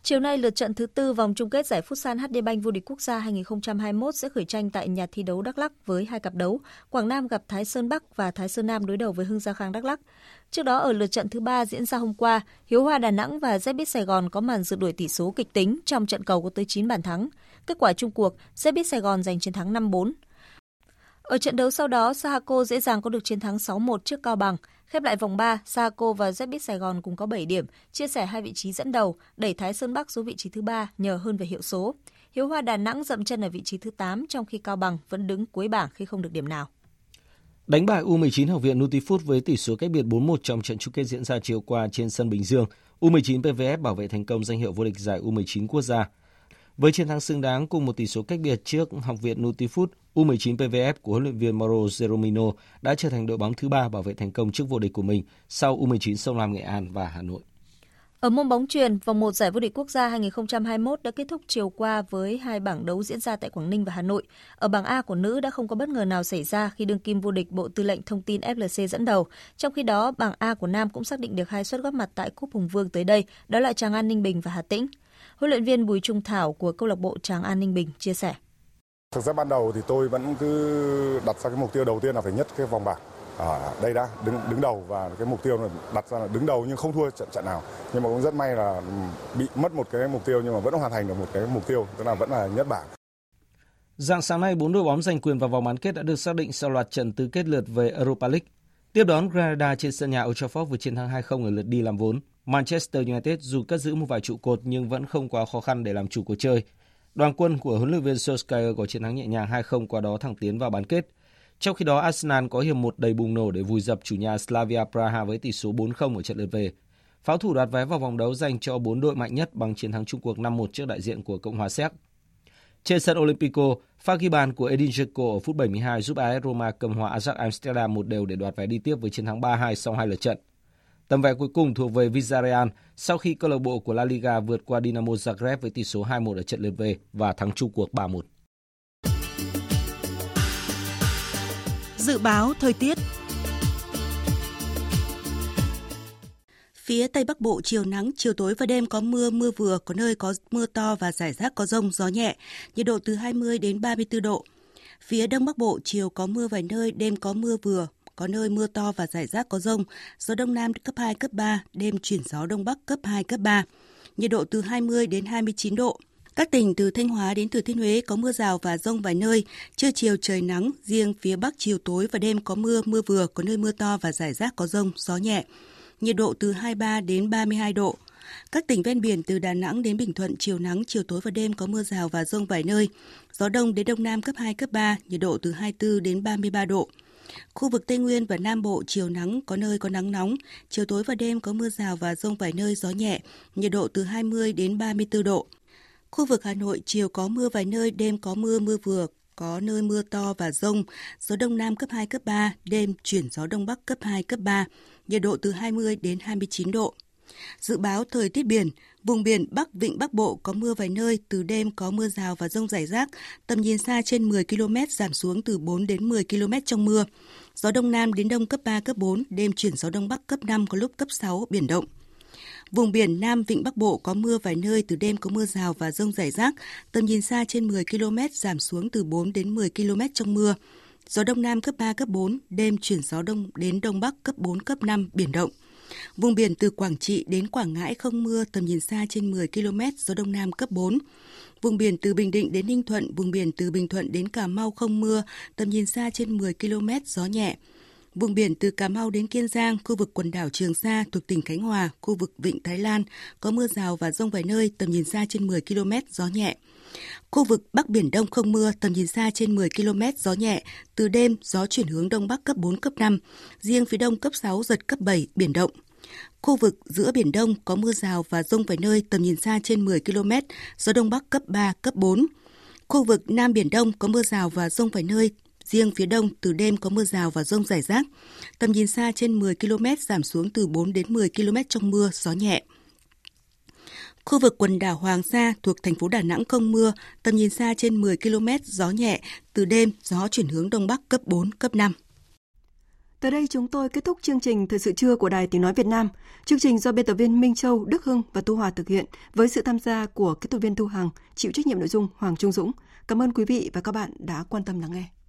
Chiều nay, lượt trận thứ tư vòng chung kết giải Futsal HD Bank vô địch quốc gia 2021 sẽ khởi tranh tại nhà thi đấu Đắk Lắk với hai cặp đấu. Quảng Nam gặp Thái Sơn Bắc và Thái Sơn Nam đối đầu với Hưng Gia Khang Đắk Lắk. Trước đó ở lượt trận thứ ba diễn ra hôm qua, Hiếu Hoa Đà Nẵng và Zebit Sài Gòn có màn rượt đuổi tỷ số kịch tính trong trận cầu có tới 9 bàn thắng. Kết quả chung cuộc, Zebit Sài Gòn giành chiến thắng 5-4. Ở trận đấu sau đó, Sahako dễ dàng có được chiến thắng 6-1 trước Cao Bằng. Khép lại vòng 3, Saco và ZBit Sài Gòn cùng có 7 điểm, chia sẻ hai vị trí dẫn đầu, đẩy Thái Sơn Bắc xuống vị trí thứ 3 nhờ hơn về hiệu số. Hiếu Hoa Đà Nẵng dậm chân ở vị trí thứ 8 trong khi Cao Bằng vẫn đứng cuối bảng khi không được điểm nào. Đánh bại U19 Học viện Nutifood với tỷ số cách biệt 4-1 trong trận chung kết diễn ra chiều qua trên sân Bình Dương, U19 PVF bảo vệ thành công danh hiệu vô địch giải U19 quốc gia. Với chiến thắng xứng đáng cùng một tỷ số cách biệt trước Học viện Nutifood, U19 PVF của huấn luyện viên Mauro Zeromino đã trở thành đội bóng thứ ba bảo vệ thành công chức vô địch của mình sau U19 Sông Lam Nghệ An và Hà Nội. Ở môn bóng truyền, vòng 1 giải vô địch quốc gia 2021 đã kết thúc chiều qua với hai bảng đấu diễn ra tại Quảng Ninh và Hà Nội. Ở bảng A của nữ đã không có bất ngờ nào xảy ra khi đương kim vô địch Bộ Tư lệnh Thông tin FLC dẫn đầu. Trong khi đó, bảng A của nam cũng xác định được hai suất góp mặt tại Cúp Hùng Vương tới đây, đó là Tràng An Ninh Bình và Hà Tĩnh. Huấn luyện viên Bùi Trung Thảo của câu lạc bộ Tràng An Ninh Bình chia sẻ. Thực ra ban đầu thì tôi vẫn cứ đặt ra cái mục tiêu đầu tiên là phải nhất cái vòng bảng ở đây đã đứng đứng đầu và cái mục tiêu là đặt ra là đứng đầu nhưng không thua trận trận nào nhưng mà cũng rất may là bị mất một cái mục tiêu nhưng mà vẫn hoàn thành được một cái mục tiêu tức là vẫn là nhất bảng. Dạng sáng nay, bốn đội bóng giành quyền vào vòng bán kết đã được xác định sau loạt trận tứ kết lượt về Europa League. Tiếp đón Granada trên sân nhà Old Trafford với chiến thắng 2-0 ở lượt đi làm vốn. Manchester United dù cất giữ một vài trụ cột nhưng vẫn không quá khó khăn để làm chủ cuộc chơi. Đoàn quân của huấn luyện viên Solskjaer có chiến thắng nhẹ nhàng 2-0 qua đó thẳng tiến vào bán kết. Trong khi đó, Arsenal có hiệp một đầy bùng nổ để vùi dập chủ nhà Slavia Praha với tỷ số 4-0 ở trận lượt về. Pháo thủ đoạt vé vào vòng đấu dành cho bốn đội mạnh nhất bằng chiến thắng chung cuộc 5-1 trước đại diện của Cộng hòa Séc. Trên sân Olympico, pha ghi bàn của Edin Dzeko ở phút 72 giúp AS Roma cầm hòa Ajax Amsterdam một đều để đoạt vé đi tiếp với chiến thắng 3-2 sau hai lượt trận. Tấm vé cuối cùng thuộc về Villarreal sau khi câu lạc bộ của La Liga vượt qua Dinamo Zagreb với tỷ số 2-1 ở trận lượt về và thắng chung cuộc 3-1. Dự báo thời tiết Phía Tây Bắc Bộ chiều nắng, chiều tối và đêm có mưa, mưa vừa, có nơi có mưa to và rải rác có rông, gió nhẹ, nhiệt độ từ 20 đến 34 độ. Phía Đông Bắc Bộ chiều có mưa vài nơi, đêm có mưa vừa, có nơi mưa to và rải rác có rông, gió Đông Nam cấp 2, cấp 3, đêm chuyển gió Đông Bắc cấp 2, cấp 3, nhiệt độ từ 20 đến 29 độ. Các tỉnh từ Thanh Hóa đến Thừa Thiên Huế có mưa rào và rông vài nơi, trưa chiều trời nắng, riêng phía Bắc chiều tối và đêm có mưa, mưa vừa, có nơi mưa to và rải rác có rông, gió nhẹ, nhiệt độ từ 23 đến 32 độ. Các tỉnh ven biển từ Đà Nẵng đến Bình Thuận chiều nắng, chiều tối và đêm có mưa rào và rông vài nơi. Gió đông đến đông nam cấp 2, cấp 3, nhiệt độ từ 24 đến 33 độ. Khu vực Tây Nguyên và Nam Bộ chiều nắng có nơi có nắng nóng, chiều tối và đêm có mưa rào và rông vài nơi gió nhẹ, nhiệt độ từ 20 đến 34 độ. Khu vực Hà Nội chiều có mưa vài nơi, đêm có mưa mưa vừa, có nơi mưa to và rông, gió đông nam cấp 2, cấp 3, đêm chuyển gió đông bắc cấp 2, cấp 3, nhiệt độ từ 20 đến 29 độ. Dự báo thời tiết biển, vùng biển Bắc Vịnh Bắc Bộ có mưa vài nơi, từ đêm có mưa rào và rông rải rác, tầm nhìn xa trên 10 km giảm xuống từ 4 đến 10 km trong mưa. Gió Đông Nam đến Đông cấp 3, cấp 4, đêm chuyển gió Đông Bắc cấp 5 có lúc cấp 6, biển động. Vùng biển Nam Vịnh Bắc Bộ có mưa vài nơi, từ đêm có mưa rào và rông rải rác, tầm nhìn xa trên 10 km giảm xuống từ 4 đến 10 km trong mưa. Gió Đông Nam cấp 3, cấp 4, đêm chuyển gió Đông đến Đông Bắc cấp 4, cấp 5, biển động. Vùng biển từ Quảng Trị đến Quảng Ngãi không mưa, tầm nhìn xa trên 10 km, gió Đông Nam cấp 4. Vùng biển từ Bình Định đến Ninh Thuận, vùng biển từ Bình Thuận đến Cà Mau không mưa, tầm nhìn xa trên 10 km, gió nhẹ. Vùng biển từ Cà Mau đến Kiên Giang, khu vực quần đảo Trường Sa thuộc tỉnh Khánh Hòa, khu vực Vịnh Thái Lan có mưa rào và rông vài nơi, tầm nhìn xa trên 10 km, gió nhẹ. Khu vực Bắc Biển Đông không mưa, tầm nhìn xa trên 10 km, gió nhẹ. Từ đêm, gió chuyển hướng Đông Bắc cấp 4, cấp 5. Riêng phía Đông cấp 6, giật cấp 7, biển động. Khu vực giữa Biển Đông có mưa rào và rông vài nơi, tầm nhìn xa trên 10 km, gió Đông Bắc cấp 3, cấp 4. Khu vực Nam Biển Đông có mưa rào và rông vài nơi, riêng phía đông từ đêm có mưa rào và rông rải rác. Tầm nhìn xa trên 10 km giảm xuống từ 4 đến 10 km trong mưa, gió nhẹ. Khu vực quần đảo Hoàng Sa thuộc thành phố Đà Nẵng không mưa, tầm nhìn xa trên 10 km, gió nhẹ, từ đêm gió chuyển hướng đông bắc cấp 4, cấp 5. Tới đây chúng tôi kết thúc chương trình Thời sự trưa của Đài Tiếng Nói Việt Nam. Chương trình do biên tập viên Minh Châu, Đức Hưng và Tu Hòa thực hiện với sự tham gia của kỹ thuật viên Thu Hằng, chịu trách nhiệm nội dung Hoàng Trung Dũng. Cảm ơn quý vị và các bạn đã quan tâm lắng nghe.